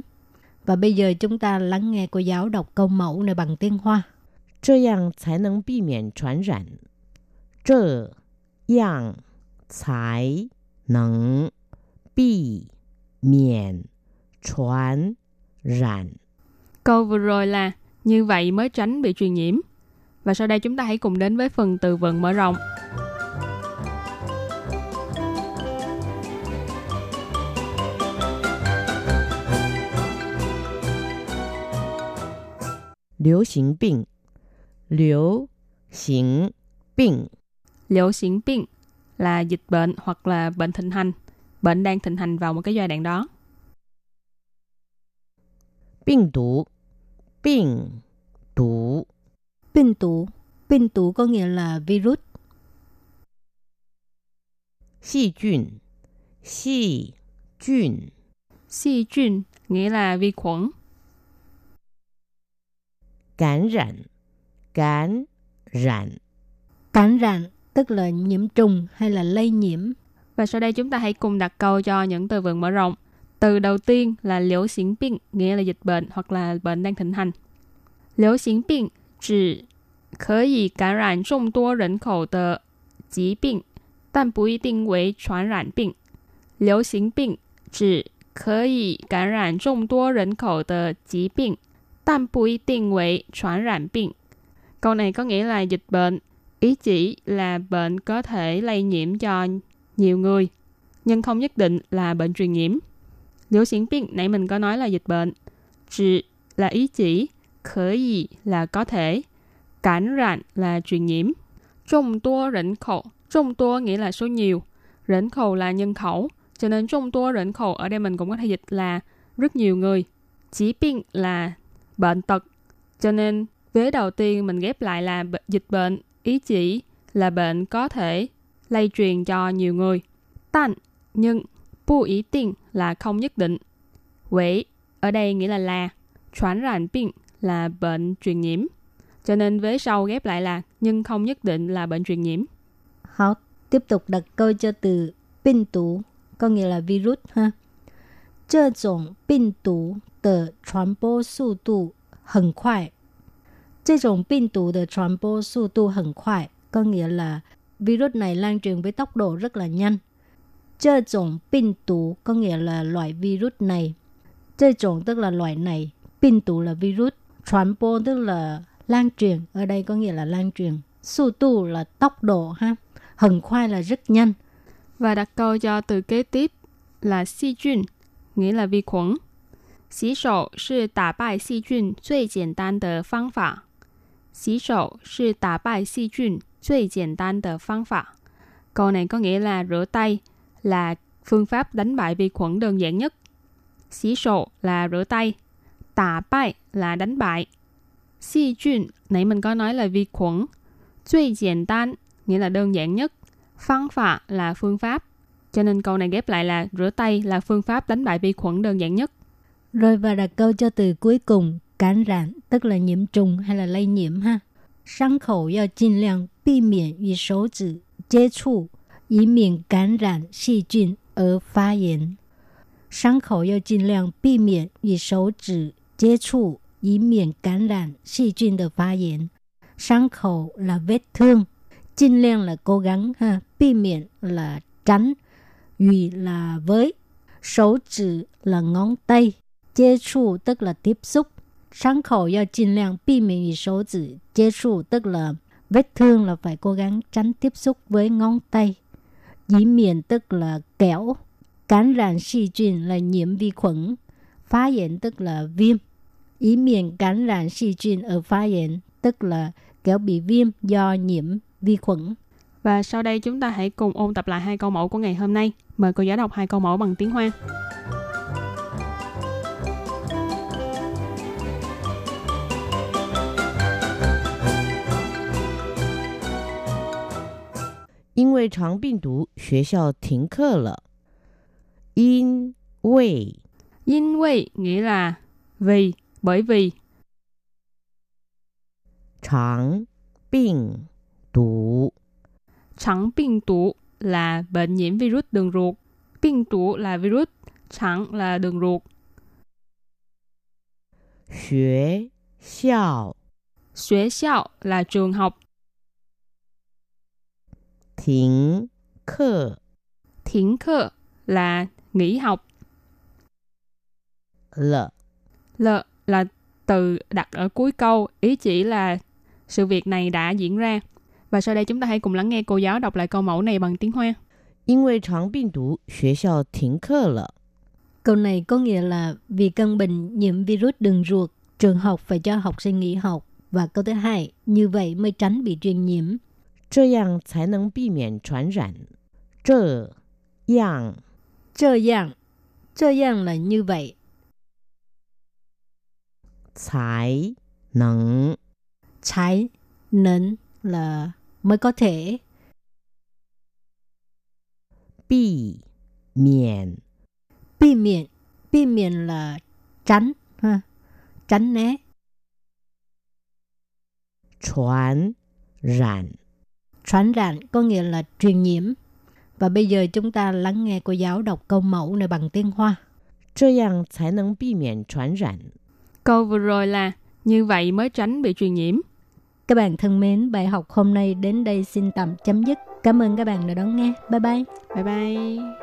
Và bây giờ chúng ta lắng nghe cô giáo đọc câu mẫu này bằng tiếng Hoa. 这样才能避免传染。这样才能避免传染. Câu vừa rồi là như vậy mới tránh bị truyền nhiễm. Và sau đây chúng ta hãy cùng đến với phần từ vựng mở rộng. Liễu xính bệnh Liễu xính bệnh Liễu xính bệnh là dịch bệnh hoặc là bệnh thịnh hành. Bệnh đang thịnh hành vào một cái giai đoạn đó. Bệnh tủ Bệnh tủ Bệnh tủ Bệnh tủ có nghĩa là virus. Xi菌Xi菌Xi菌nghĩa là vi khuẩn. Cảm rạn Cảm rạn Cảm rạn tức là nhiễm trùng hay là lây nhiễm. Và sau đây chúng ta hãy cùng đặt câu cho những từ vựng mở rộng. Từ đầu tiên là liễu xỉn bệnh, nghĩa là dịch bệnh hoặc là bệnh đang thịnh hành. Liễu xỉn bệnh 指可以感染众多人口的疾病，但不一定为传染病。流行病指可以感染众多人口的疾病， tam bùi tiền 但 bị định rạn bệnh Câu này có nghĩa là dịch bệnh, ý chỉ là bệnh có thể lây nhiễm cho nhiều người, nhưng không nhất định là bệnh truyền nhiễm. Liễu xiển bệnh nãy mình có nói là dịch bệnh, chỉ là ý chỉ, khở gì là có thể, cảnh rạn là truyền nhiễm. Trung tua rỉnh khẩu, trung tua nghĩa là số nhiều, rỉnh khẩu là nhân khẩu, cho nên trung tua rỉnh khẩu ở đây mình cũng có thể dịch là rất nhiều người. Chỉ bệnh là bệnh tật. Cho nên, vế đầu tiên mình ghép lại là dịch bệnh, ý chỉ là bệnh có thể lây truyền cho nhiều người. Tàn, nhưng, bu ý tiền là không nhất định. Quỷ, ở đây nghĩa là là, chuyển rạn bệnh là bệnh truyền nhiễm. Cho nên vế sau ghép lại là nhưng không nhất định là bệnh truyền nhiễm. Học, tiếp tục đặt câu cho từ bệnh tủ, có nghĩa là virus ha. Chơ bệnh tủ 的传播速度很快。这种病毒的传播速度很快, có nghĩa là virus này lan truyền với tốc độ rất là nhanh. 这种病毒 có nghĩa là loại virus này. 这种 tức là loại này, 病毒 là virus, 传播 tức là lan truyền, ở đây có nghĩa là lan truyền. Su tu là tốc độ ha. Hần khoai là rất nhanh. Và đặt câu cho từ kế tiếp là si chuyên, nghĩa là vi khuẩn. 洗手是打败细菌最简单的方法。洗手是打败细菌最简单的方法. Câu này có nghĩa là rửa tay là phương pháp đánh bại vi khuẩn đơn giản nhất. Xí sổ là rửa tay. Tà bại là đánh bại. Xi chuyên, nãy mình có nói là vi khuẩn. Duy giản tan, nghĩa là đơn giản nhất. Phương pháp là phương pháp. Cho nên câu này ghép lại là rửa tay là phương pháp đánh bại vi khuẩn đơn giản nhất. Rồi và đặt câu cho từ cuối cùng, cảm染, tức là nhiễm trùng hay là lây nhiễm ha. 伤口要尽量避免与手指接触，以免感染细菌而发炎。伤口要尽量避免与手指接触，以免感染细菌的发炎。伤口 là vết thương, 尽量 là cố gắng ha, 避免 là tránh, 与 là với, 手指 là ngón tay, 接触 tức là tiếp xúc, 伤口要尽量避免与手指接触 tức là vết thương là phải cố gắng tránh tiếp xúc với ngón tay. Dĩ miệng tức là kẻo. Cảm染细菌 là nhiễm vi khuẩn. Phá hiện tức là viêm. Ý miệng cảm染细菌ở phá hiện tức là kẻo bị viêm do nhiễm vi khuẩn. Và sau đây chúng ta hãy cùng ôn tập lại hai câu mẫu của ngày hôm nay. Mời cô giáo đọc hai câu mẫu bằng tiếng Hoa. 因为肠病毒，学校停课了。因为因为 nghĩa là vì, bởi vì. 肠病毒肠病毒 là bệnh nhiễm virus đường ruột.病毒 là virus,肠 là đường ruột. 学校学校 là trường học. 停课 Thiển khơ là nghỉ học. L L là từ đặt ở cuối câu, ý chỉ là sự việc này đã diễn ra. Và sau đây chúng ta hãy cùng lắng nghe cô giáo đọc lại câu mẫu này bằng tiếng Hoa. 因为肠病毒，学校停课了。 Câu này có nghĩa là vì căn bệnh nhiễm virus đường ruột, trường học phải cho học sinh nghỉ học. Và câu thứ hai, như vậy mới tránh bị truyền nhiễm. 这样才能避免传染。这样 Chơ dạng, chơ dạng là như vậy. 才能 Trái, nến là mới có thể. 避免 Bi miệng, bi miệng là tránh, ha. tránh né. 传染。 传染có nghĩa là truyền nhiễm. Và bây giờ chúng ta lắng nghe cô giáo đọc câu mẫu này bằng tiếng Hoa. 这样才能避免传染。 Câu vừa rồi là như vậy mới tránh bị truyền nhiễm. Các bạn thân mến, bài học hôm nay đến đây xin tạm chấm dứt. Cảm ơn các bạn đã đón nghe. Bye bye. Bye bye.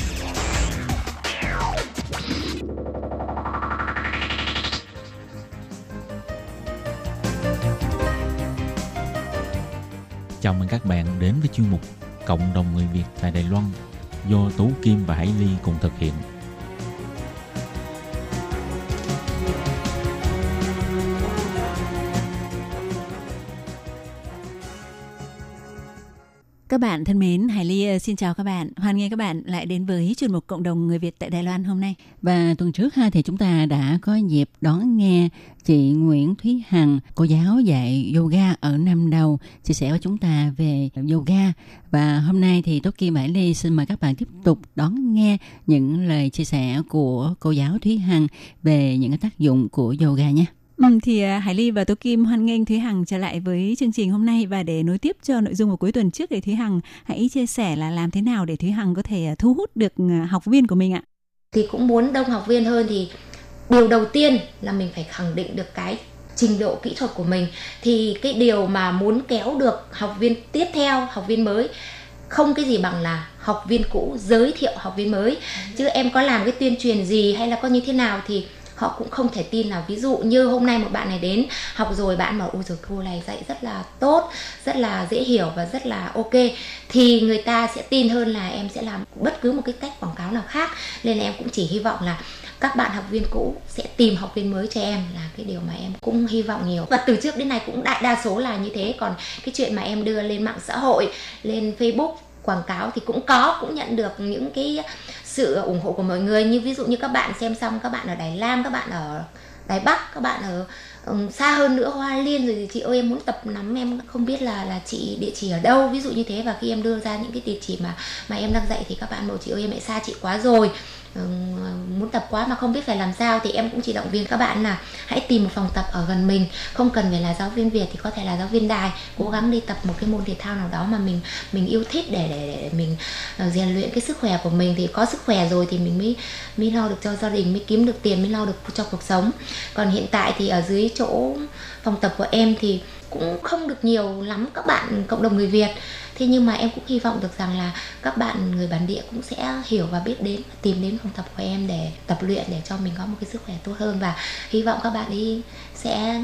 Các bạn đến với chuyên mục Cộng đồng người Việt tại Đài Loan do Tú Kim và Hải Ly cùng thực hiện. Các bạn thân mến, Hải Ly ờ, xin chào các bạn. Hoan nghênh các bạn lại đến với chuyên mục cộng đồng người Việt tại Đài Loan hôm nay. Và tuần trước ha thì chúng ta đã có dịp đón nghe chị Nguyễn Thúy Hằng, cô giáo dạy yoga ở năm đầu, chia sẻ với chúng ta về yoga. Và hôm nay thì Tốt Kim Hải Ly xin mời các bạn tiếp tục đón nghe những lời chia sẻ của cô giáo Thúy Hằng về những tác dụng của yoga nhé. Ừ, thì à, Hải Ly và Tố Kim hoan nghênh Thúy Hằng trở lại với chương trình hôm nay và để nối tiếp cho nội dung của cuối tuần trước để Thúy Hằng hãy chia sẻ là làm thế nào để Thúy Hằng có thể à, thu hút được à, học viên của mình ạ. Thì cũng muốn đông học viên hơn thì điều đầu tiên là mình phải khẳng định được cái trình độ kỹ thuật của mình. Thì cái điều mà muốn kéo được học viên tiếp theo học viên mới không cái gì bằng là học viên cũ giới thiệu học viên mới. Chứ em có làm cái tuyên truyền gì hay là có như thế nào thì họ cũng không thể tin là ví dụ như hôm nay một bạn này đến học rồi, bạn bảo, ôi rồi cô này dạy rất là tốt, rất là dễ hiểu và rất là ok. Thì người ta sẽ tin hơn là em sẽ làm bất cứ một cái cách quảng cáo nào khác. Nên là em cũng chỉ hy vọng là các bạn học viên cũ sẽ tìm học viên mới cho em là cái điều mà em cũng hy vọng nhiều. Và từ trước đến nay cũng đại đa số là như thế. Còn cái chuyện mà em đưa lên mạng xã hội, lên facebook quảng cáo thì cũng có, cũng nhận được những cái sự ủng hộ của mọi người. Như ví dụ như các bạn xem xong các bạn ở Đài Loan các bạn ở Đài Bắc các bạn ở um, xa hơn nữa Hoa Liên rồi thì chị ơi em muốn tập nắm em không biết là là chị địa chỉ ở đâu. Ví dụ như thế và khi em đưa ra những cái địa chỉ mà mà em đang dạy thì các bạn bảo chị ơi em lại xa chị quá rồi. Ờ, muốn tập quá mà không biết phải làm sao thì em cũng chỉ động viên các bạn là hãy tìm một phòng tập ở gần mình. Không cần phải là giáo viên việt thì có thể là giáo viên đài. Cố gắng đi tập một cái môn thể thao nào đó mà mình mình yêu thích để để, để mình ờ, rèn luyện cái sức khỏe của mình. Thì có sức khỏe rồi thì mình mới mới lo được cho gia đình mới kiếm được tiền mới lo được cho cuộc sống. Còn hiện tại thì ở dưới chỗ phòng tập của em thì cũng không được nhiều lắm các bạn cộng đồng người việt thế nhưng mà em cũng hy vọng được rằng là các bạn người bản địa cũng sẽ hiểu và biết đến tìm đến phòng tập của em để tập luyện để cho mình có một cái sức khỏe tốt hơn. Và hy vọng các bạn ấy sẽ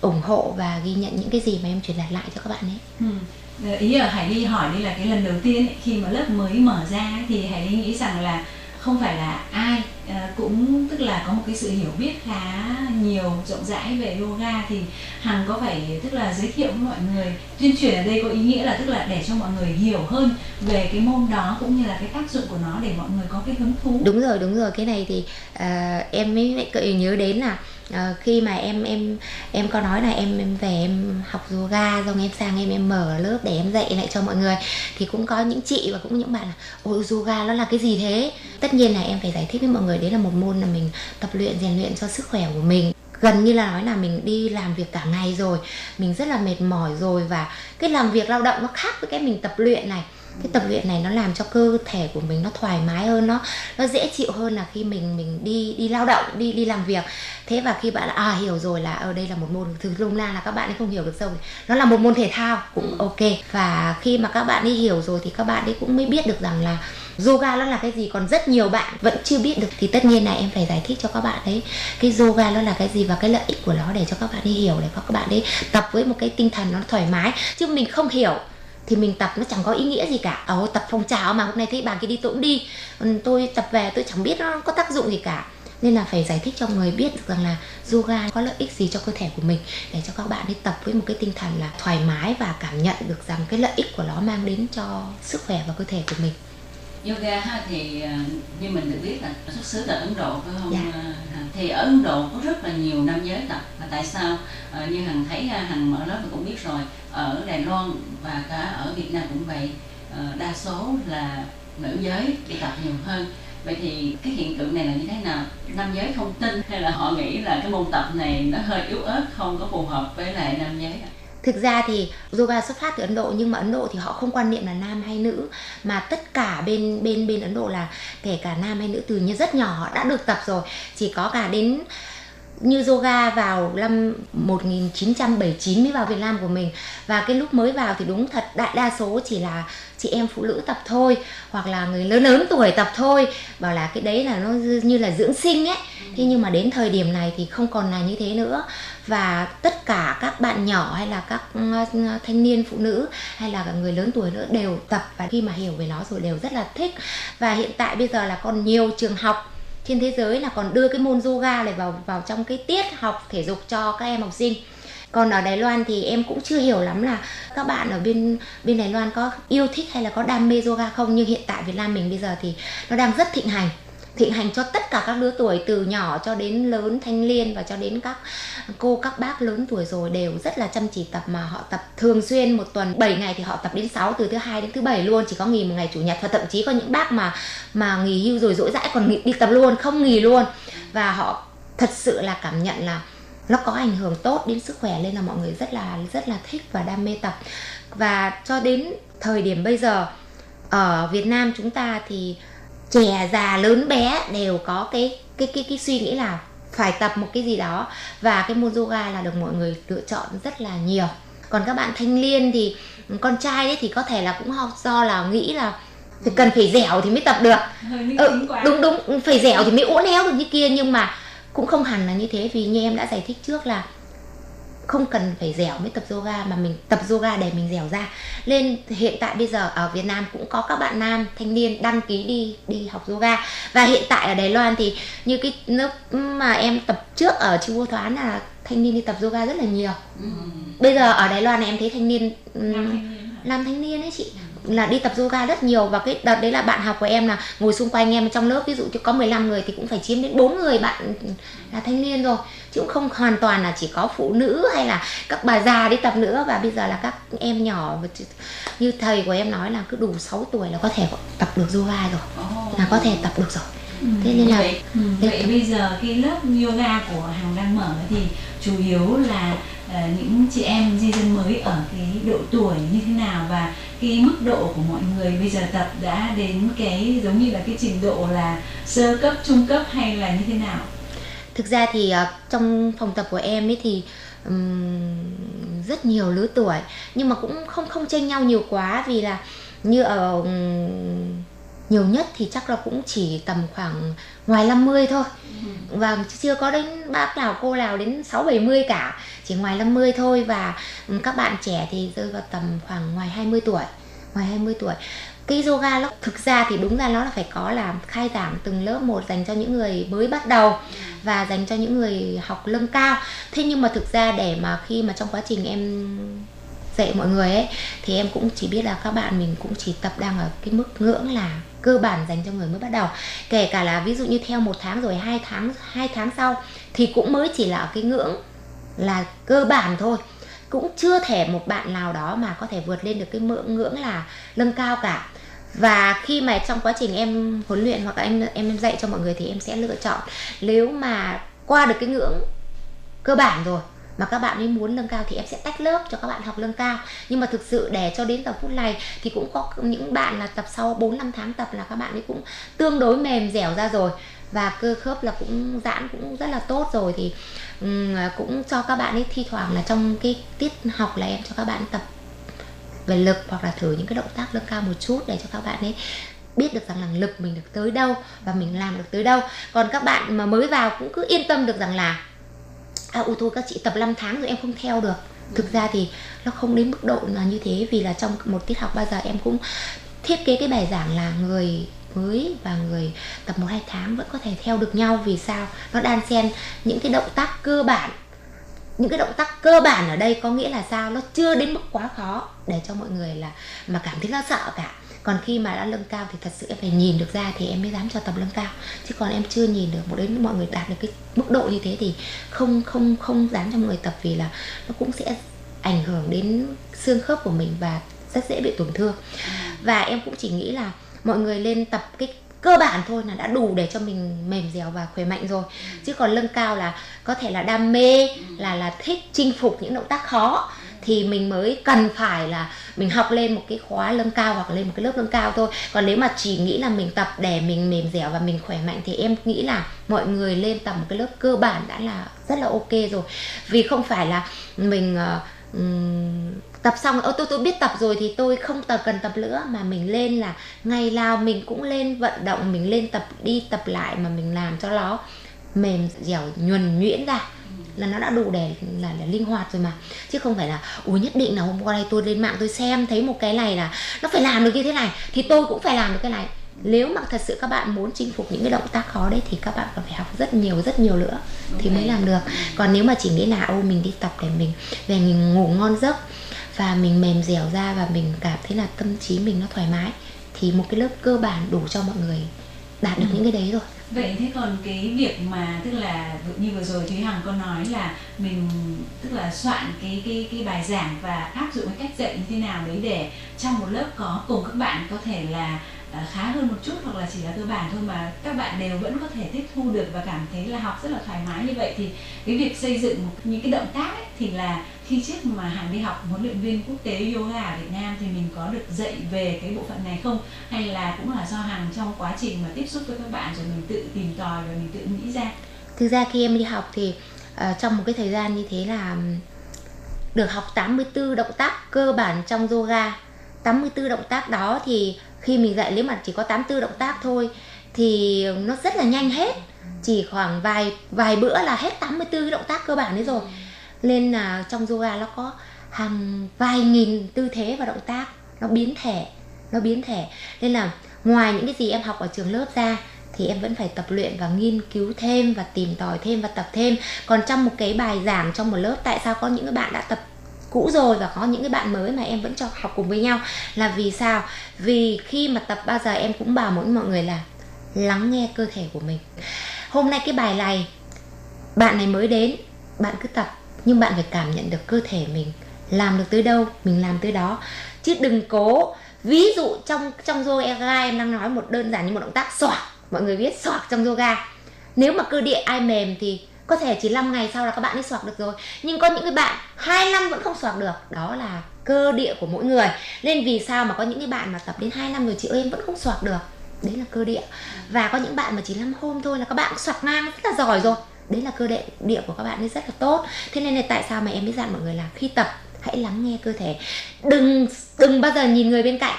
ủng hộ và ghi nhận những cái gì mà em truyền đạt lại cho các bạn ấy. Ừ. Ý ở Hải Ly hỏi đây là cái lần đầu tiên ấy, khi mà lớp mới mở ra thì Hải Ly nghĩ rằng là không phải là ai ờ, cũng tức là có một cái sự hiểu biết khá nhiều rộng rãi về yoga thì hằng có phải tức là giới thiệu với mọi người tuyên truyền ở đây có ý nghĩa là tức là để cho mọi người hiểu hơn về cái môn đó cũng như là cái tác dụng của nó để mọi người có cái hứng thú. Đúng rồi đúng rồi cái này thì uh, em mới cậy nhớ đến là à, khi mà em em em có nói là em em về em học yoga xong em sang em em mở lớp để em dạy lại cho mọi người thì cũng có những chị và cũng những bạn là ôi yoga nó là cái gì thế? Tất nhiên là em phải giải thích với mọi người đấy là một môn là mình tập luyện rèn luyện cho sức khỏe của mình. Gần như là nói là mình đi làm việc cả ngày rồi mình rất là mệt mỏi rồi và cái làm việc lao động nó khác với cái mình tập luyện này cái tập luyện này nó làm cho cơ thể của mình nó thoải mái hơn nó nó dễ chịu hơn là khi mình mình đi đi lao động đi đi làm việc. Thế và khi bạn là à hiểu rồi là ở đây là một môn thứ lung la là các bạn ấy không hiểu được sâu. Nó là một môn thể thao cũng ừ. ok. Và khi mà các bạn ấy hiểu rồi thì các bạn ấy cũng mới biết được rằng là yoga nó là cái gì. Còn rất nhiều bạn vẫn chưa biết được. Thì tất nhiên là em phải giải thích cho các bạn ấy cái yoga nó là cái gì và cái lợi ích của nó để cho các bạn ấy hiểu để các bạn ấy tập với một cái tinh thần nó thoải mái. Chứ mình không hiểu thì mình tập nó chẳng có ý nghĩa gì cả. Ồ tập phong trào mà, hôm nay thấy bà kia đi tôi cũng đi. Tôi tập về tôi chẳng biết nó có tác dụng gì cả. Nên là phải giải thích cho người biết được rằng là yoga có lợi ích gì cho cơ thể của mình để cho các bạn đi tập với một cái tinh thần là thoải mái và cảm nhận được rằng cái lợi ích của nó mang đến cho sức khỏe và cơ thể của mình yoga ha, thì à, như mình được biết là xuất xứ từ Ấn Độ phải không? Dạ. À, thì ở Ấn Độ có rất là nhiều nam giới tập và tại sao à, như hằng thấy hằng mở lớp cũng biết rồi ở Đài Loan và cả ở Việt Nam cũng vậy à, đa số là nữ giới đi tập nhiều hơn vậy thì cái hiện tượng này là như thế nào nam giới không tin hay là họ nghĩ là cái môn tập này nó hơi yếu ớt không có phù hợp với lại nam giới à? Thực ra thì yoga xuất phát từ ấn độ, nhưng mà ấn độ thì họ không quan niệm là nam hay nữ, mà tất cả bên bên bên ấn độ là kể cả nam hay nữ từ như rất nhỏ họ đã được tập rồi. Chỉ có cả đến như yoga vào năm 1979 mới vào Việt Nam của mình. Và cái lúc mới vào thì đúng thật, đại đa số chỉ là chị em phụ nữ tập thôi, hoặc là người lớn lớn tuổi tập thôi, bảo là cái đấy là nó như là dưỡng sinh ấy. Thế nhưng mà đến thời điểm này thì không còn là như thế nữa. Và tất cả các bạn nhỏ hay là các ừ, thanh niên phụ nữ hay là người lớn tuổi nữa đều tập, và khi mà hiểu về nó rồi đều rất là thích. Và hiện tại bây giờ là còn nhiều trường học trên thế giới là còn đưa cái môn yoga này vào vào trong cái tiết học thể dục cho các em học sinh còn ở Đài Loan thì em cũng chưa hiểu lắm là các bạn ở bên bên Đài Loan có yêu thích hay là có đam mê yoga không. Nhưng hiện tại Việt Nam mình bây giờ thì nó đang rất thịnh hành. Thịnh hành cho tất cả các lứa tuổi từ nhỏ cho đến lớn thanh niên và cho đến các cô các bác lớn tuổi rồi đều rất là chăm chỉ tập mà họ tập thường xuyên một tuần 7 ngày thì họ tập đến 6 từ thứ hai đến thứ bảy luôn. Chỉ có nghỉ một ngày chủ nhật và thậm chí có những bác mà mà nghỉ hưu rồi rỗi dãi còn nghỉ, đi tập luôn không nghỉ luôn. Và họ thật sự là cảm nhận là nó có ảnh hưởng tốt đến sức khỏe nên là mọi người rất là rất là thích và đam mê tập. Và cho đến thời điểm bây giờ ở Việt Nam chúng ta thì trẻ già lớn bé đều có cái cái cái cái suy nghĩ là phải tập một cái gì đó. Và cái môn yoga là được mọi người lựa chọn rất là nhiều. Còn các bạn thanh niên thì con trai ấy thì có thể là cũng do là nghĩ là thì cần phải dẻo thì mới tập được. Ừ, đúng đúng phải dẻo thì mới uốn éo được như kia. Nhưng mà cũng không hẳn là như thế vì như em đã giải thích trước là không cần phải dẻo mới tập yoga mà mình tập yoga để mình dẻo ra. Nên hiện tại bây giờ ở Việt Nam cũng có các bạn nam thanh niên đăng ký đi đi học yoga. Và hiện tại ở Đài Loan thì như cái lớp mà em tập trước ở Chu Vô Thoán là thanh niên đi tập yoga rất là nhiều. Ừ. bây giờ ở Đài Loan này em thấy thanh niên nam thanh niên ấy chị là đi tập yoga rất nhiều và cái đợt đấy là bạn học của em là ngồi xung quanh em trong lớp ví dụ có 15 người thì cũng phải chiếm đến 4 người bạn là thanh niên rồi. Chứ cũng không hoàn toàn là chỉ có phụ nữ hay là các bà già đi tập nữa. Và bây giờ là các em nhỏ như thầy của em nói là cứ đủ 6 tuổi là có thể tập được yoga rồi. Là có thể tập được rồi. Ừ, thế nên là vậy, ừ, vậy bây giờ cái lớp yoga của hàng đang mở thì chủ yếu là Ờ, những chị em di dân mới ở cái độ tuổi như thế nào và cái mức độ của mọi người bây giờ tập đã đến cái giống như là cái trình độ là sơ cấp trung cấp hay là như thế nào? Thực ra thì ờ, trong phòng tập của em ấy thì um, rất nhiều lứa tuổi nhưng mà cũng không không chênh nhau nhiều quá vì là như ở um, nhiều nhất thì chắc là cũng chỉ tầm khoảng ngoài 50 thôi. Ừ. và chưa có đến bác nào cô nào đến 6 70 cả. Chỉ ngoài 50 thôi và các bạn trẻ thì rơi vào tầm khoảng ngoài 20 tuổi ngoài 20 tuổi. Cái yoga nó thực ra thì đúng ra nó là phải có làm khai giảng từng lớp một dành cho những người mới bắt đầu và dành cho những người học lưng cao. Thế nhưng mà thực ra để mà khi mà trong quá trình em dạy mọi người ấy thì em cũng chỉ biết là các bạn mình cũng chỉ tập đang ở cái mức ngưỡng là cơ bản dành cho người mới bắt đầu. Kể cả là ví dụ như theo một tháng rồi, hai tháng hai tháng sau, thì cũng mới chỉ là ở cái ngưỡng là cơ bản thôi. Cũng chưa thể một bạn nào đó mà có thể vượt lên được cái ngưỡng ngưỡng là nâng cao cả. Và khi mà trong quá trình em huấn luyện hoặc em em dạy cho mọi người thì em sẽ lựa chọn, nếu mà qua được cái ngưỡng cơ bản rồi mà các bạn ấy muốn nâng cao thì em sẽ tách lớp cho các bạn học nâng cao. Nhưng mà thực sự để cho đến giờ phút này thì cũng có những bạn là tập sau 4 năm tháng tập là các bạn ấy cũng tương đối mềm dẻo ra rồi. Và cơ khớp là cũng giãn cũng rất là tốt rồi thì um, cũng cho các bạn ấy thi thoảng là trong cái tiết học là em cho các bạn tập về lực hoặc là thử những cái động tác nâng cao một chút để cho các bạn ấy biết được rằng là lực mình được tới đâu và mình làm được tới đâu. Còn các bạn mà mới vào cũng cứ yên tâm được rằng là à ôi thôi các chị, tập 5 tháng rồi em không theo được. Thực ra thì nó không đến mức độ là như thế, vì là trong một tiết học bao giờ em cũng thiết kế cái bài giảng là người mới và người tập một hai tháng vẫn có thể theo được nhau. Vì sao? Nó đan xen những cái động tác cơ bản. Những cái động tác cơ bản ở đây có nghĩa là sao? Nó chưa đến mức quá khó để cho mọi người là mà cảm thấy nó sợ cả còn khi mà đã lưng cao thì thật sự em phải nhìn được ra thì em mới dám cho tập lưng cao. Chứ còn em chưa nhìn được một đến mọi người đạt được cái mức độ như thế thì không không không dám cho mọi người tập vì là nó cũng sẽ ảnh hưởng đến xương khớp của mình và rất dễ bị tổn thương. Và em cũng chỉ nghĩ là mọi người lên tập cái cơ bản thôi là đã đủ để cho mình mềm dẻo và khỏe mạnh rồi. Chứ còn lưng cao là có thể là đam mê, là là thích chinh phục những động tác khó thì mình mới cần phải là mình học lên một cái khóa nâng cao hoặc lên một cái lớp nâng cao thôi. Còn nếu mà chỉ nghĩ là mình tập để mình mềm dẻo và mình khỏe mạnh thì em nghĩ là mọi người lên tập một cái lớp cơ bản đã là rất là ok rồi. Vì không phải là mình uh, tập xong ô tôi tôi biết tập rồi thì tôi không tập cần tập nữa. Mà mình lên là ngày nào mình cũng lên vận động mình lên tập đi tập lại mà mình làm cho nó mềm dẻo nhuần nhuyễn ra là nó đã đủ để là, là linh hoạt rồi mà. Chứ không phải là ủa nhất định là hôm qua đây tôi lên mạng tôi xem thấy một cái này là nó phải làm được như thế này thì tôi cũng phải làm được cái này. Nếu mà thật sự các bạn muốn chinh phục những cái động tác khó đấy thì các bạn còn phải học rất nhiều rất nhiều nữa thì mới làm được. Còn nếu mà chỉ nghĩ là ô mình đi tập để mình về mình ngủ ngon giấc và mình mềm dẻo ra và mình cảm thấy là tâm trí mình nó thoải mái thì một cái lớp cơ bản đủ cho mọi người đạt được ừ. những cái đấy rồi vậy thế còn cái việc mà, tức là như vừa rồi thúy hằng có nói là mình, tức là soạn cái cái cái bài giảng và áp dụng cái cách dạy như thế nào đấy để trong một lớp có cùng các bạn có thể là À, khá hơn một chút hoặc là chỉ là cơ bản thôi mà các bạn đều vẫn có thể tiếp thu được và cảm thấy là học rất là thoải mái như vậy thì cái việc xây dựng một, những cái động tác ấy, thì là khi trước mà hằng đi học huấn luyện viên quốc tế yoga ở Việt Nam thì mình có được dạy về cái bộ phận này không? Hay là cũng là do hằng trong quá trình mà tiếp xúc với các bạn rồi mình tự tìm tòi và mình tự nghĩ ra? Thực ra khi em đi học thì uh, trong một cái thời gian như thế là được học 84 động tác cơ bản trong yoga. 84 động tác đó thì khi mình dạy nếu mà chỉ có 84 động tác thôi, thì nó rất là nhanh hết. Chỉ khoảng vài vài bữa là hết 84 động tác cơ bản đấy rồi. Nên là trong yoga nó có hàng vài nghìn tư thế và động tác. Nó biến thể, nó biến thể. Nên là ngoài những cái gì em học ở trường lớp ra, thì em vẫn phải tập luyện và nghiên cứu thêm và tìm tòi thêm và tập thêm. Còn trong một cái bài giảng trong một lớp, tại sao có những cái bạn đã tập cũ rồi và có những cái bạn mới mà em vẫn cho học cùng với nhau. Là vì sao? Vì khi mà tập bao giờ em cũng bảo mỗi mọi người là lắng nghe cơ thể của mình. Hôm nay cái bài này, bạn này mới đến, bạn cứ tập, nhưng bạn phải cảm nhận được cơ thể mình làm được tới đâu, mình làm tới đó. Chứ đừng cố, ví dụ trong trong yoga em đang nói một đơn giản như một động tác xoạc, mọi người biết xoạc trong yoga. Nếu mà cơ địa ai mềm thì có thể chỉ 5 ngày sau là các bạn ấy soạc được rồi. Nhưng có những cái bạn, hai năm vẫn không soạc được. Đó là cơ địa của mỗi người. Nên vì sao mà có những cái bạn mà tập đến 2 năm rồi chị ơi em vẫn không soạc được? Đấy là cơ địa. Và có những bạn mà chỉ 5 hôm thôi là các bạn soạc ngang rất là giỏi rồi. Đấy là cơ địa địa của các bạn ấy rất là tốt. Thế nên là tại sao mà em mới dặn mọi người là khi tập, hãy lắng nghe cơ thể. Đừng đừng bao giờ nhìn người bên cạnh.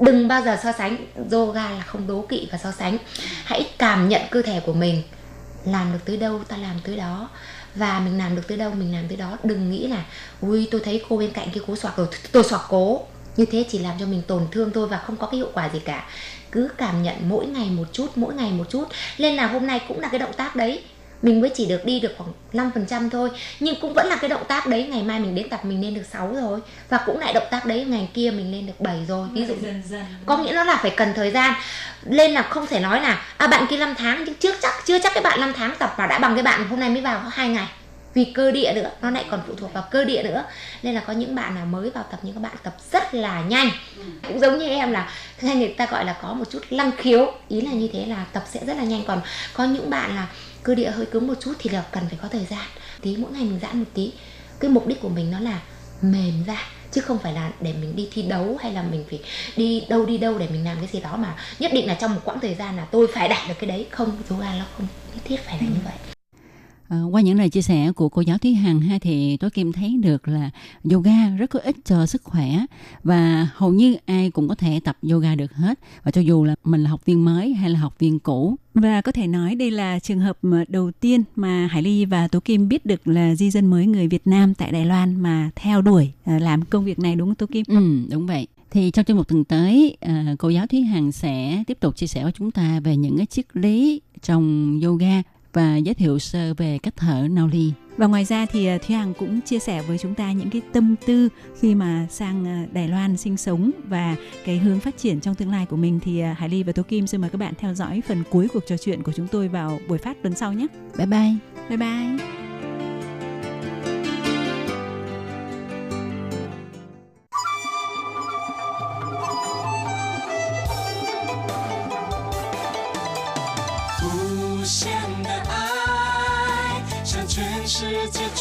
Đừng bao giờ so sánh. Yoga là không đố kỵ và so sánh. Hãy cảm nhận cơ thể của mình làm được tới đâu, ta làm tới đó. Và mình làm được tới đâu, mình làm tới đó. Đừng nghĩ là, ui, tôi thấy cô bên cạnh kia cố soạc rồi tôi soạc cố như thế chỉ làm cho mình tổn thương thôi và không có cái hiệu quả gì cả. Cứ cảm nhận mỗi ngày một chút, mỗi ngày một chút. Nên là hôm nay cũng là cái động tác đấy mình mới chỉ được đi được khoảng 5% thôi nhưng cũng vẫn là cái động tác đấy ngày mai mình đến tập mình lên được 6 rồi. Và cũng lại động tác đấy ngày kia mình lên được 7 rồi. Ví dụ dần dần. có nghĩa nó là phải cần thời gian. Lên là không thể nói là à bạn kia 5 tháng nhưng trước chắc chưa chắc cái bạn 5 tháng tập và đã bằng cái bạn hôm nay mới vào có hai ngày. Vì cơ địa nữa nó lại còn phụ thuộc vào cơ địa nữa. Nên là có những bạn nào mới vào tập nhưng các bạn tập rất là nhanh. Cũng giống như em là hay người ta gọi là có một chút lăng khiếu. Ý là như thế là tập sẽ rất là nhanh. Còn có những bạn là cơ địa hơi cứng một chút thì là cần phải có thời gian. Tí mỗi ngày mình giãn một tí. Cái mục đích của mình nó là mềm ra chứ không phải là để mình đi thi đấu hay là mình phải đi đâu đi đâu để mình làm cái gì đó mà nhất định là trong một quãng thời gian là tôi phải đạt được cái đấy. Không yoga nó không nhất thiết phải là như vậy À, qua những lời chia sẻ của cô giáo Thúy Hằng ha thì tôi Kim thấy được là yoga rất có ích cho sức khỏe và hầu như ai cũng có thể tập yoga được hết và cho dù là mình là học viên mới hay là học viên cũ và có thể nói đây là trường hợp đầu tiên mà Hải Ly và Tố Kim biết được là di dân mới người Việt Nam tại Đài Loan mà theo đuổi à, làm công việc này đúng không Tố Kim? Ừ, đúng vậy. Thì trong chương mục tuần tới, à, cô giáo Thúy Hằng sẽ tiếp tục chia sẻ với chúng ta về những cái triết lý trong yoga và giới thiệu sơ về cách thở Nauli. Và ngoài ra thì à, Thúy Hằng cũng chia sẻ với chúng ta những cái tâm tư khi mà sang à, Đài Loan sinh sống và cái hướng phát triển trong tương lai của mình thì à, Hải Ly và Tố Kim xin mời các bạn theo dõi phần cuối cuộc trò chuyện của chúng tôi vào buổi phát tuần sau nhé. Bye bye. Bye bye.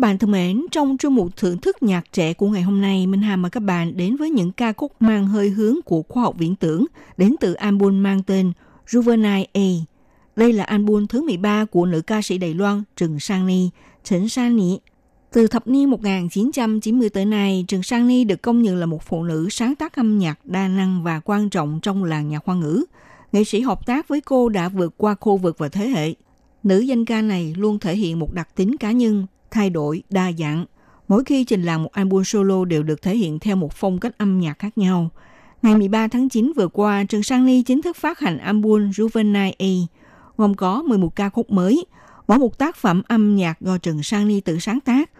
Các bạn thân mến, trong chuyên mục thưởng thức nhạc trẻ của ngày hôm nay, Minh Hà mời các bạn đến với những ca khúc mang hơi hướng của khoa học viễn tưởng đến từ album mang tên Juvenile A. Đây là album thứ 13 của nữ ca sĩ Đài Loan Trần Sang Ni, Trần Sang Ni. Từ thập niên 1990 tới nay, Trần Sang Ni được công nhận là một phụ nữ sáng tác âm nhạc đa năng và quan trọng trong làng nhạc hoa ngữ. Nghệ sĩ hợp tác với cô đã vượt qua khu vực và thế hệ. Nữ danh ca này luôn thể hiện một đặc tính cá nhân, thay đổi, đa dạng. Mỗi khi trình làng một album solo đều được thể hiện theo một phong cách âm nhạc khác nhau. Ngày 13 tháng 9 vừa qua, Trần Sang Ly chính thức phát hành album Juvenile A, gồm có 11 ca khúc mới, mỗi một tác phẩm âm nhạc do Trần Sang Ly tự sáng tác.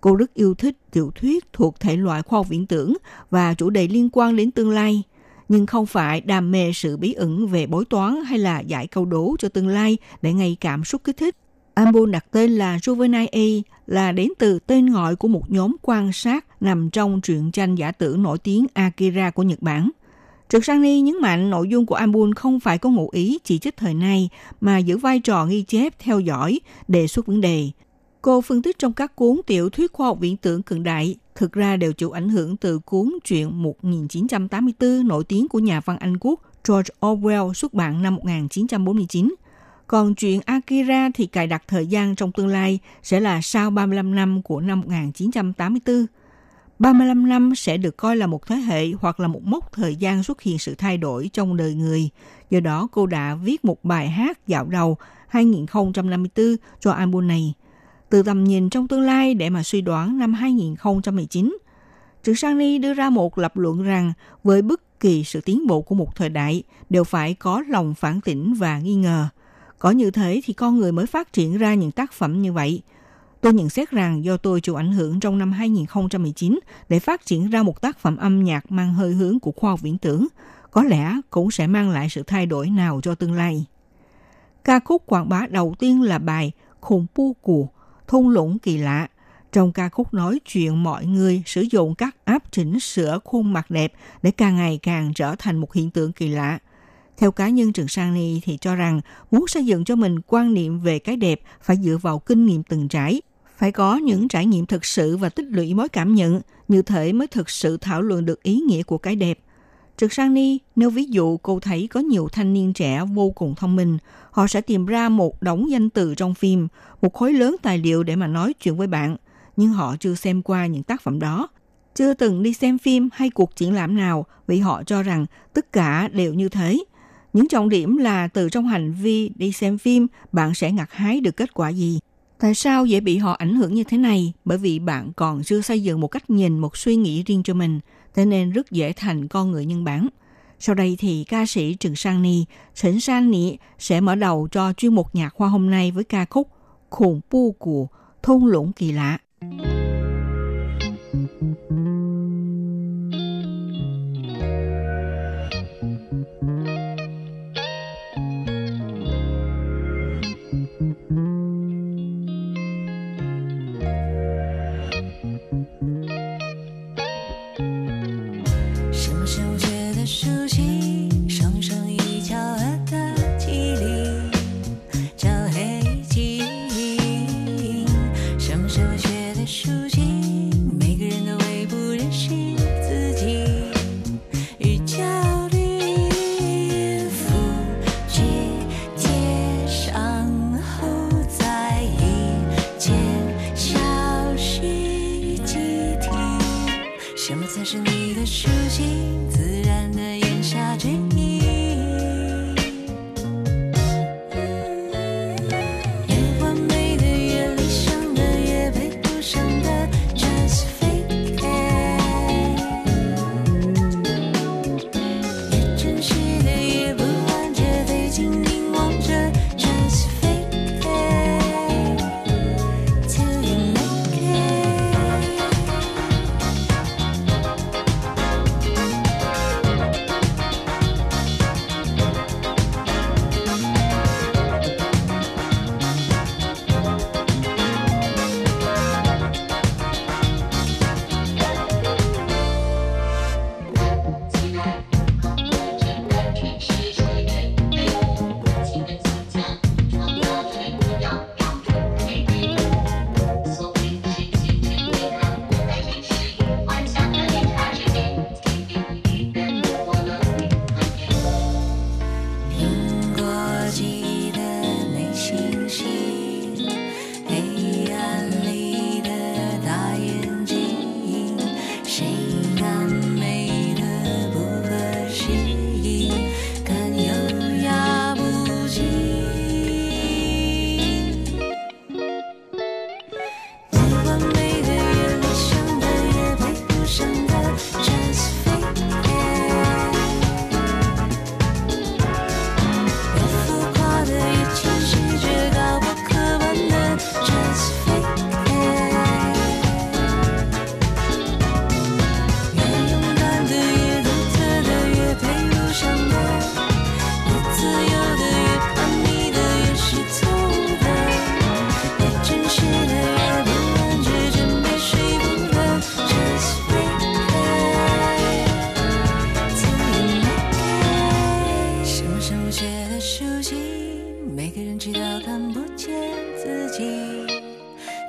Cô rất yêu thích tiểu thuyết thuộc thể loại khoa học viễn tưởng và chủ đề liên quan đến tương lai, nhưng không phải đam mê sự bí ẩn về bối toán hay là giải câu đố cho tương lai để gây cảm xúc kích thích. Album đặt tên là Juvenile A là đến từ tên gọi của một nhóm quan sát nằm trong truyện tranh giả tưởng nổi tiếng Akira của Nhật Bản. Trực Sang Ni nhấn mạnh nội dung của album không phải có ngụ ý chỉ trích thời nay, mà giữ vai trò ghi chép, theo dõi, đề xuất vấn đề. Cô phân tích trong các cuốn tiểu thuyết khoa học viễn tưởng cận đại thực ra đều chịu ảnh hưởng từ cuốn truyện 1984 nổi tiếng của nhà văn Anh quốc George Orwell xuất bản năm 1949 – còn chuyện Akira thì cài đặt thời gian trong tương lai sẽ là sau 35 năm của năm 1984. 35 năm sẽ được coi là một thế hệ hoặc là một mốc thời gian xuất hiện sự thay đổi trong đời người. Do đó cô đã viết một bài hát dạo đầu 2054 cho album này. Từ tầm nhìn trong tương lai để mà suy đoán năm 2019, Trương Sang Ni đưa ra một lập luận rằng với bất kỳ sự tiến bộ của một thời đại đều phải có lòng phản tỉnh và nghi ngờ – có như thế thì con người mới phát triển ra những tác phẩm như vậy. Tôi nhận xét rằng do tôi chịu ảnh hưởng trong năm 2019 để phát triển ra một tác phẩm âm nhạc mang hơi hướng của khoa học viễn tưởng, có lẽ cũng sẽ mang lại sự thay đổi nào cho tương lai. Ca khúc quảng bá đầu tiên là bài Khùng Pu Cù, thung lũng kỳ lạ. Trong ca khúc nói chuyện mọi người sử dụng các áp chỉnh sửa khuôn mặt đẹp để càng ngày càng trở thành một hiện tượng kỳ lạ – theo cá nhân Trần Sang Ni thì cho rằng muốn xây dựng cho mình quan niệm về cái đẹp phải dựa vào kinh nghiệm từng trải, phải có những trải nghiệm thực sự và tích lũy mối cảm nhận, như thể mới thực sự thảo luận được ý nghĩa của cái đẹp. Trực Sang Ni, nếu ví dụ cô thấy có nhiều thanh niên trẻ vô cùng thông minh, họ sẽ tìm ra một đống danh từ trong phim, một khối lớn tài liệu để mà nói chuyện với bạn, nhưng họ chưa xem qua những tác phẩm đó, chưa từng đi xem phim hay cuộc triển lãm nào vì họ cho rằng tất cả đều như thế. Những trọng điểm là từ trong hành vi đi xem phim, bạn sẽ ngặt hái được kết quả gì. Tại sao dễ bị họ ảnh hưởng như thế này? Bởi vì bạn còn chưa xây dựng một cách nhìn, một suy nghĩ riêng cho mình, thế nên rất dễ thành con người nhân bản. Sau đây thì ca sĩ Trần Sang Ni, Trần Sang Ni sẽ mở đầu cho chuyên mục nhạc hoa hôm nay với ca khúc Khủng Bu của Thôn Lũng Kỳ Lạ.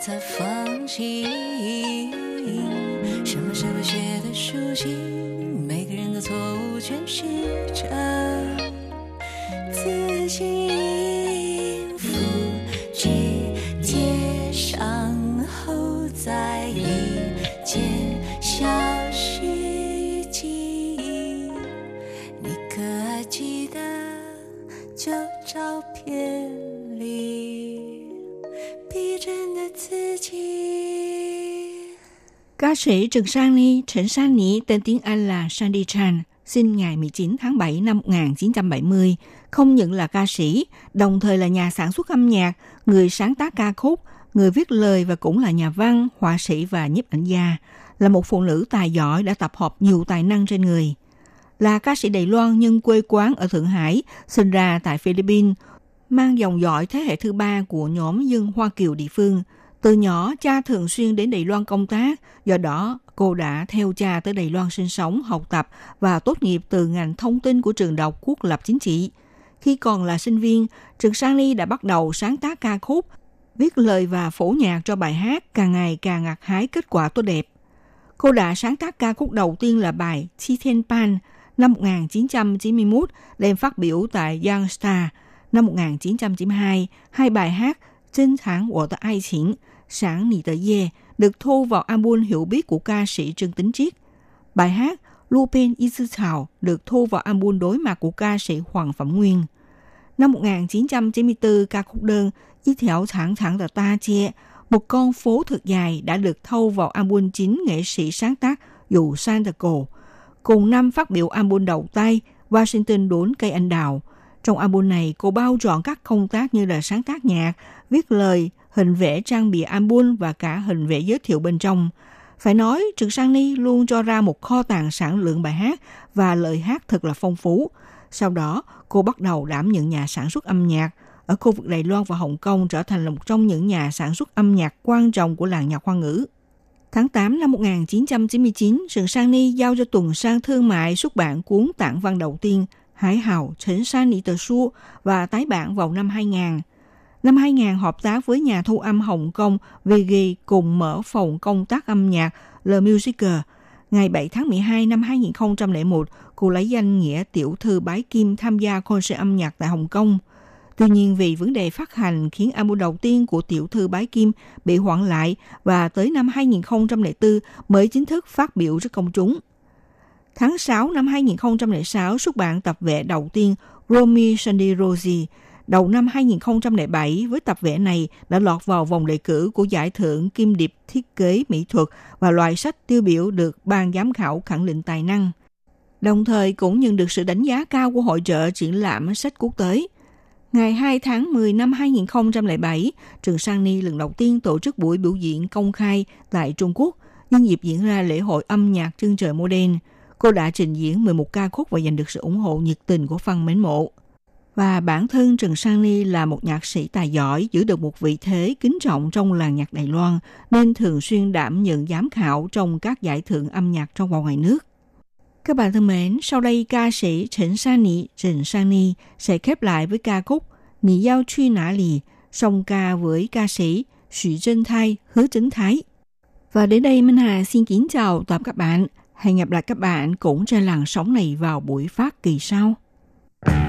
才放心什么时候学的书信每个人的错误全是真。Ca sĩ Trần Sang Ni, Trần Sang Ni tên tiếng Anh là Sandy Chan, sinh ngày 19 tháng 7 năm 1970, không những là ca sĩ, đồng thời là nhà sản xuất âm nhạc, người sáng tác ca khúc, người viết lời và cũng là nhà văn, họa sĩ và nhiếp ảnh gia, là một phụ nữ tài giỏi đã tập hợp nhiều tài năng trên người. Là ca sĩ Đài Loan nhưng quê quán ở Thượng Hải, sinh ra tại Philippines, mang dòng dõi thế hệ thứ ba của nhóm dân Hoa Kiều địa phương. Từ nhỏ, cha thường xuyên đến Đài Loan công tác, do đó cô đã theo cha tới Đài Loan sinh sống, học tập và tốt nghiệp từ ngành thông tin của trường Đọc quốc lập chính trị. Khi còn là sinh viên, Trần Sang Ly đã bắt đầu sáng tác ca khúc, viết lời và phổ nhạc cho bài hát càng ngày càng ngặt hái kết quả tốt đẹp. Cô đã sáng tác ca khúc đầu tiên là bài Chi Thiên Pan năm 1991 đem phát biểu tại Young Star năm 1992, hai bài hát Trinh tháng của ai chính, Sáng nì tờ dê được thu vào album hiểu biết của ca sĩ Trương Tính Triết. Bài hát Lu Pen Y Sư Thảo được thu vào album đối mặt của ca sĩ Hoàng Phẩm Nguyên. Năm 1994, ca khúc đơn Y Thảo Thẳng Thẳng Tờ Ta Che, một con phố thực dài đã được thâu vào album chính nghệ sĩ sáng tác Dù San Tờ Cổ. Cùng năm phát biểu album đầu tay Washington đốn cây anh đào. Trong album này, cô bao trọn các công tác như là sáng tác nhạc, viết lời, hình vẽ trang bìa album và cả hình vẽ giới thiệu bên trong. Phải nói, Trực Sang Ni luôn cho ra một kho tàng sản lượng bài hát và lời hát thật là phong phú. Sau đó, cô bắt đầu đảm nhận nhà sản xuất âm nhạc. Ở khu vực Đài Loan và Hồng Kông trở thành là một trong những nhà sản xuất âm nhạc quan trọng của làng nhạc hoa ngữ. Tháng 8 năm 1999, Trần Sang Ni giao cho Tuần Sang Thương mại xuất bản cuốn tản văn đầu tiên Hải Hào Trấn San Nị Tờ Su và tái bản vào năm 2000. Năm 2000 hợp tác với nhà thu âm Hồng Kông VG cùng mở phòng công tác âm nhạc The Musicer. Ngày 7 tháng 12 năm 2001, cô lấy danh nghĩa tiểu thư bái kim tham gia concert âm nhạc tại Hồng Kông. Tuy nhiên vì vấn đề phát hành khiến album đầu tiên của tiểu thư bái kim bị hoãn lại và tới năm 2004 mới chính thức phát biểu trước công chúng. Tháng 6 năm 2006 xuất bản tập vẽ đầu tiên Romy Sandy Rosie. Đầu năm 2007 với tập vẽ này đã lọt vào vòng đề cử của giải thưởng Kim Điệp Thiết kế Mỹ thuật và loại sách tiêu biểu được ban giám khảo khẳng định tài năng. Đồng thời cũng nhận được sự đánh giá cao của hội trợ triển lãm sách quốc tế. Ngày 2 tháng 10 năm 2007, Trường Sang Ni lần đầu tiên tổ chức buổi biểu diễn công khai tại Trung Quốc nhân dịp diễn ra lễ hội âm nhạc chân trời Modern. Cô đã trình diễn 11 ca khúc và giành được sự ủng hộ nhiệt tình của fan mến mộ. Và bản thân Trần Sang Ni là một nhạc sĩ tài giỏi, giữ được một vị thế kính trọng trong làng nhạc Đài Loan, nên thường xuyên đảm nhận giám khảo trong các giải thưởng âm nhạc trong và ngoài nước. Các bạn thân mến, sau đây ca sĩ Trần Sang Ni, Trần Sang Ni sẽ khép lại với ca khúc Nì Giao Truy Nã Lì, song ca với ca sĩ Sử Trân Thái, Hứa Trấn Thái. Và đến đây Minh Hà xin kính chào tạm các bạn. Hẹn gặp lại các bạn cũng trên làn sóng này vào buổi phát kỳ sau. Thank you.